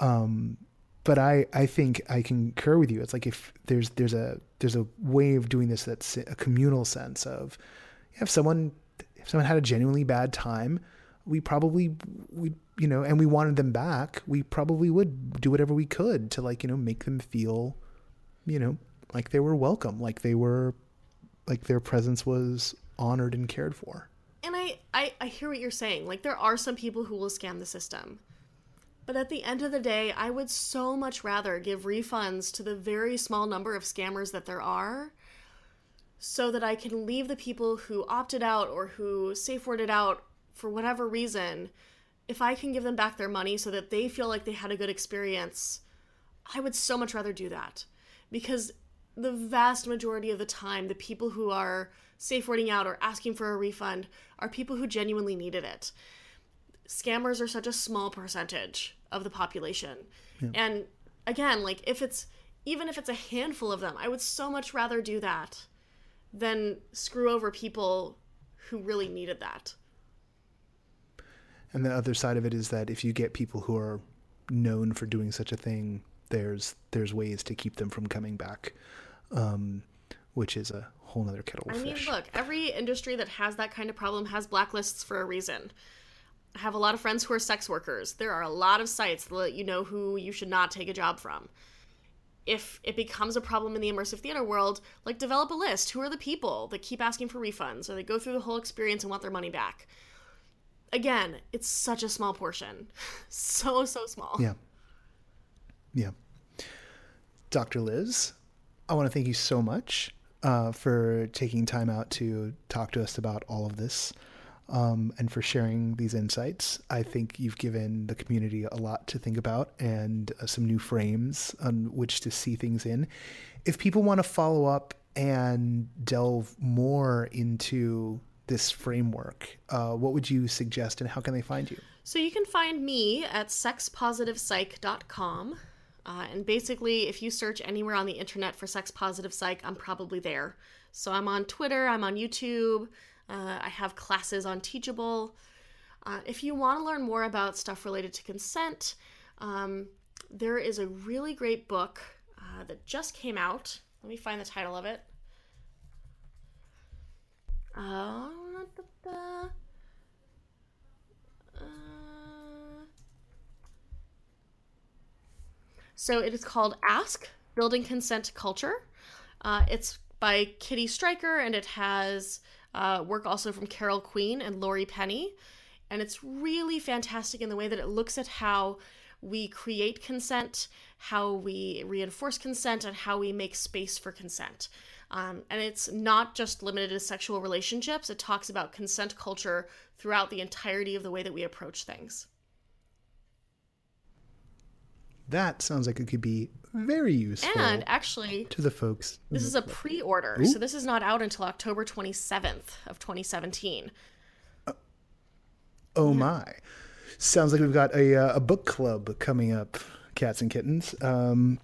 Um, but I, I think I concur with you. It's like if there's there's a there's a way of doing this that's a communal sense of if someone if someone had a genuinely bad time, we probably we you know and we wanted them back, we probably would do whatever we could to like you know make them feel, you know, like they were welcome, like they were, like their presence was honored and cared for. And I, I, I hear what you're saying. Like, there are some people who will scam the system. But at the end of the day, I would so much rather give refunds to the very small number of scammers that there are so that I can leave the people who opted out or who safe worded out for whatever reason. If I can give them back their money so that they feel like they had a good experience, I would so much rather do that. Because the vast majority of the time, the people who are safe wording out or asking for a refund are people who genuinely needed it. Scammers are such a small percentage of the population. Yeah. And again, like if it's even if it's a handful of them, I would so much rather do that than screw over people who really needed that. And the other side of it is that if you get people who are known for doing such a thing, there's there's ways to keep them from coming back, um, which is a whole other kettle of I fish. mean, look, every industry that has that kind of problem has blacklists for a reason. I have a lot of friends who are sex workers. There are a lot of sites that let you know who you should not take a job from. If it becomes a problem in the immersive theater world, like develop a list. Who are the people that keep asking for refunds or they go through the whole experience and want their money back? Again, it's such a small portion. (laughs) so, so small. Yeah. Yeah. Dr. Liz, I want to thank you so much uh, for taking time out to talk to us about all of this um, and for sharing these insights. I think you've given the community a lot to think about and uh, some new frames on which to see things in. If people want to follow up and delve more into this framework, uh, what would you suggest and how can they find you? So you can find me at sexpositivepsych.com. Uh, and basically, if you search anywhere on the internet for sex positive psych, I'm probably there. So I'm on Twitter, I'm on YouTube, uh, I have classes on Teachable. Uh, if you want to learn more about stuff related to consent, um, there is a really great book uh, that just came out. Let me find the title of it. Uh, So it is called Ask Building Consent Culture. Uh, it's by Kitty Stryker and it has uh, work also from Carol Queen and Laurie Penny. And it's really fantastic in the way that it looks at how we create consent, how we reinforce consent, and how we make space for consent. Um, and it's not just limited to sexual relationships, it talks about consent culture throughout the entirety of the way that we approach things that sounds like it could be very useful. And actually, to the folks, this is a pre-order, Ooh. so this is not out until October 27th of 2017. Uh, oh yeah. my! Sounds like we've got a uh, a book club coming up, cats and kittens. Um,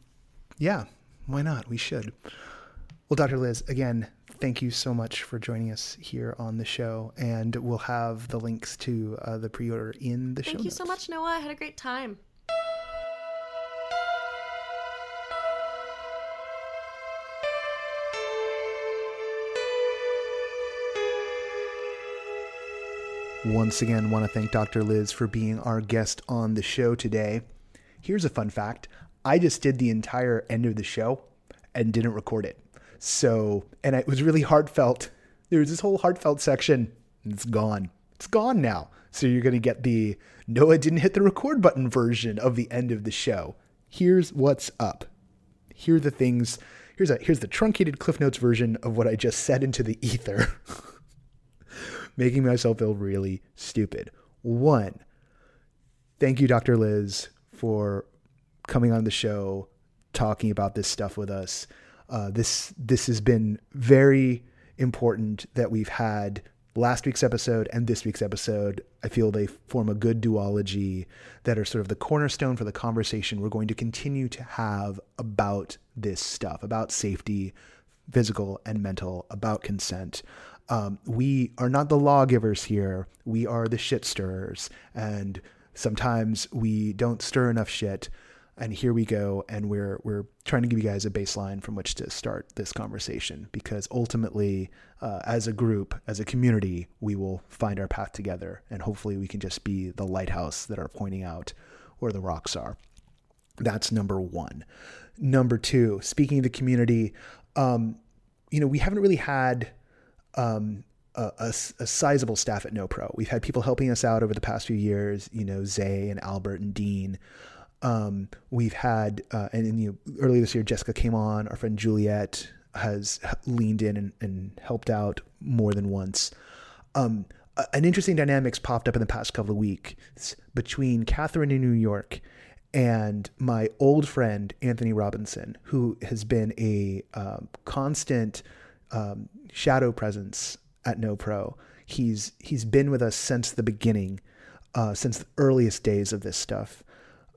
yeah, why not? We should. Well, Dr. Liz, again, thank you so much for joining us here on the show, and we'll have the links to uh, the pre-order in the thank show. Thank you notes. so much, Noah. I had a great time. Once again, want to thank Dr. Liz for being our guest on the show today. Here's a fun fact I just did the entire end of the show and didn't record it. So, and it was really heartfelt. There was this whole heartfelt section, it's gone. It's gone now. So, you're going to get the Noah didn't hit the record button version of the end of the show. Here's what's up. Here are the things. Here's a here's the truncated Cliff Notes version of what I just said into the ether. (laughs) making myself feel really stupid. One, thank you, Dr. Liz, for coming on the show, talking about this stuff with us. Uh, this this has been very important that we've had last week's episode and this week's episode, I feel they form a good duology that are sort of the cornerstone for the conversation we're going to continue to have about this stuff, about safety, physical and mental, about consent. Um, we are not the lawgivers here. We are the shit stirrers. And sometimes we don't stir enough shit. And here we go. And we're we're trying to give you guys a baseline from which to start this conversation. Because ultimately uh, as a group as a community we will find our path together. And hopefully we can just be the lighthouse that are pointing out where the rocks are. That's number one. Number two speaking of the community um, you know we haven't really had um, a, a, a, sizable staff at NoPro. We've had people helping us out over the past few years, you know, Zay and Albert and Dean. Um, we've had, uh, and, and you know, earlier this year, Jessica came on. Our friend Juliet has leaned in and, and helped out more than once. Um, an interesting dynamics popped up in the past couple of weeks between Catherine in New York and my old friend Anthony Robinson, who has been a um, constant um, shadow presence at NoPro. He's he's been with us since the beginning, uh, since the earliest days of this stuff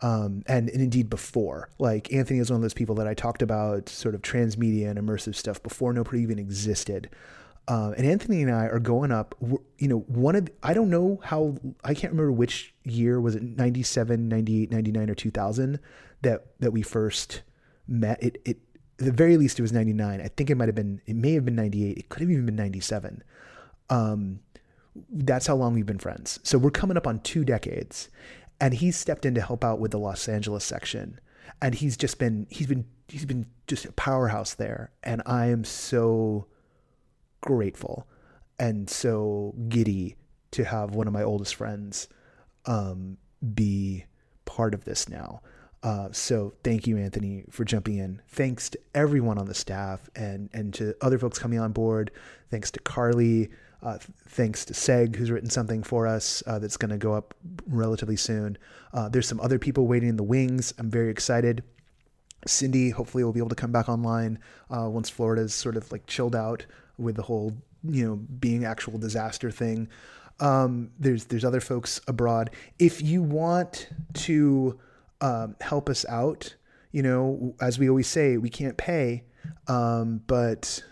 um, and, and indeed before. Like Anthony is one of those people that I talked about sort of transmedia and immersive stuff before NoPro even existed. Uh, and Anthony and I are going up, you know, one of, I don't know how, I can't remember which year, was it 97, 98, 99, or 2000 that, that we first met. It, it, at the very least, it was 99. I think it might have been, it may have been 98. It could have even been 97. Um, that's how long we've been friends. So we're coming up on two decades and he's stepped in to help out with the Los Angeles section. And he's just been he's been he's been just a powerhouse there, and I am so grateful and so giddy to have one of my oldest friends um, be part of this now. Uh, so thank you, Anthony, for jumping in. Thanks to everyone on the staff and and to other folks coming on board. Thanks to Carly uh, thanks to Seg, who's written something for us uh, that's going to go up relatively soon. Uh, there's some other people waiting in the wings. I'm very excited. Cindy, hopefully, will be able to come back online uh, once Florida's sort of like chilled out with the whole, you know, being actual disaster thing. Um, there's there's other folks abroad. If you want to um, help us out, you know, as we always say, we can't pay, um, but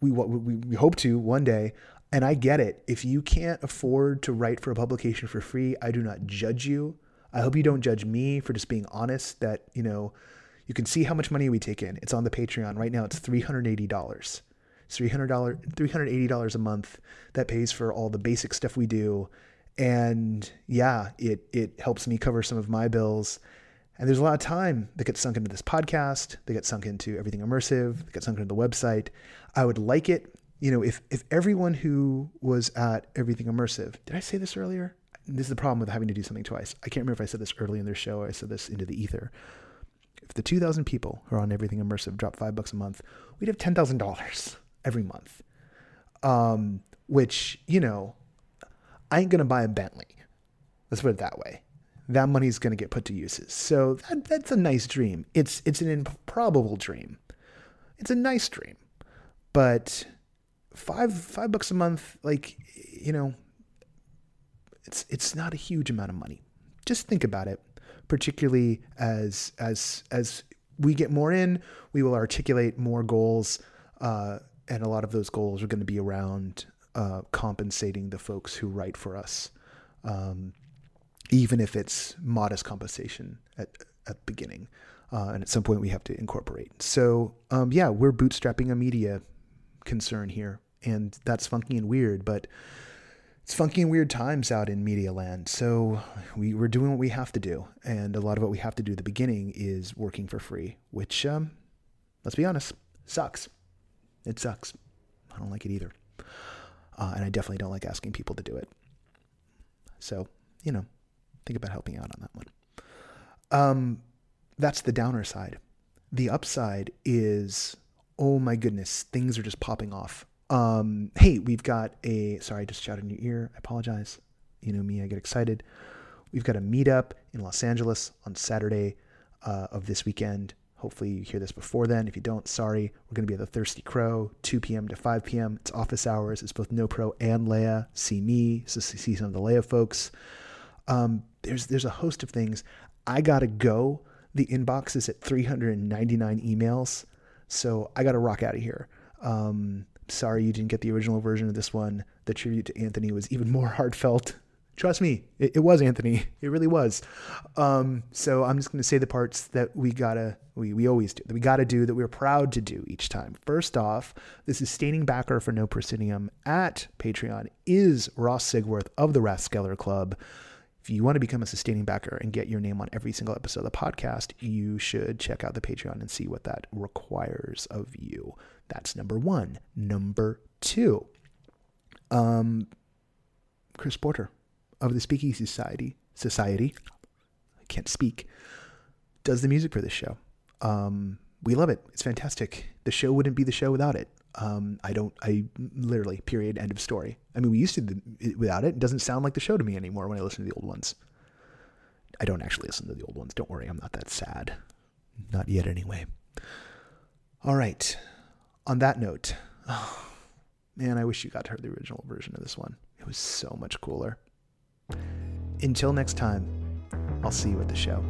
we, we we hope to one day. And I get it. If you can't afford to write for a publication for free, I do not judge you. I hope you don't judge me for just being honest that, you know, you can see how much money we take in. It's on the Patreon. Right now it's $380. It's $300, $380 a month that pays for all the basic stuff we do. And yeah, it it helps me cover some of my bills. And there's a lot of time that gets sunk into this podcast, that gets sunk into everything immersive, that gets sunk into the website. I would like it you know, if if everyone who was at Everything Immersive, did I say this earlier? This is the problem with having to do something twice. I can't remember if I said this early in their show or I said this into the ether. If the 2,000 people who are on Everything Immersive drop five bucks a month, we'd have $10,000 every month. Um, which, you know, I ain't to buy a Bentley. Let's put it that way. That money's to get put to uses. So that, that's a nice dream. It's, it's an improbable dream. It's a nice dream. But five five bucks a month, like you know, it's it's not a huge amount of money. Just think about it, particularly as as as we get more in, we will articulate more goals, uh, and a lot of those goals are going to be around uh, compensating the folks who write for us, um, even if it's modest compensation at at the beginning. Uh, and at some point we have to incorporate. So um, yeah, we're bootstrapping a media concern here and that's funky and weird, but it's funky and weird times out in media land. So we, we're doing what we have to do. And a lot of what we have to do at the beginning is working for free, which, um, let's be honest, sucks. It sucks. I don't like it either. Uh, and I definitely don't like asking people to do it. So, you know, think about helping out on that one. Um, that's the downer side. The upside is, oh my goodness, things are just popping off. Um, hey, we've got a sorry, I just shouted in your ear. I apologize. You know me, I get excited. We've got a meetup in Los Angeles on Saturday uh, of this weekend. Hopefully, you hear this before then. If you don't, sorry. We're going to be at the Thirsty Crow, 2 p.m. to 5 p.m. It's office hours. It's both No Pro and Leia. See me, so see some of the Leia folks. Um, there's there's a host of things. I gotta go. The inbox is at 399 emails, so I gotta rock out of here. Um, sorry you didn't get the original version of this one. The tribute to Anthony was even more (laughs) heartfelt. Trust me, it, it was Anthony. (laughs) It really was. Um, so I'm just going to say the parts that we gotta, we, we always do, that we gotta do, that we're proud to do each time. First off, the sustaining backer for No Proscenium at Patreon is Ross Sigworth of the Rathskeller Club. If you want to become a sustaining backer and get your name on every single episode of the podcast, you should check out the Patreon and see what that requires of you. That's number one. Number two, um, Chris Porter of the Speakeasy Society, Society, I can't speak, does the music for this show. Um, we love it. It's fantastic. The show wouldn't be the show without it. Um, I don't, I literally, period, end of story. I mean, we used to without it. It doesn't sound like the show to me anymore when I listen to the old ones. I don't actually listen to the old ones. Don't worry, I'm not that sad. Not yet, anyway. All right. On that note, oh, (sighs) man, I wish you got to hear the original version of this one. It was so much cooler. Until next time, I'll see you at the show.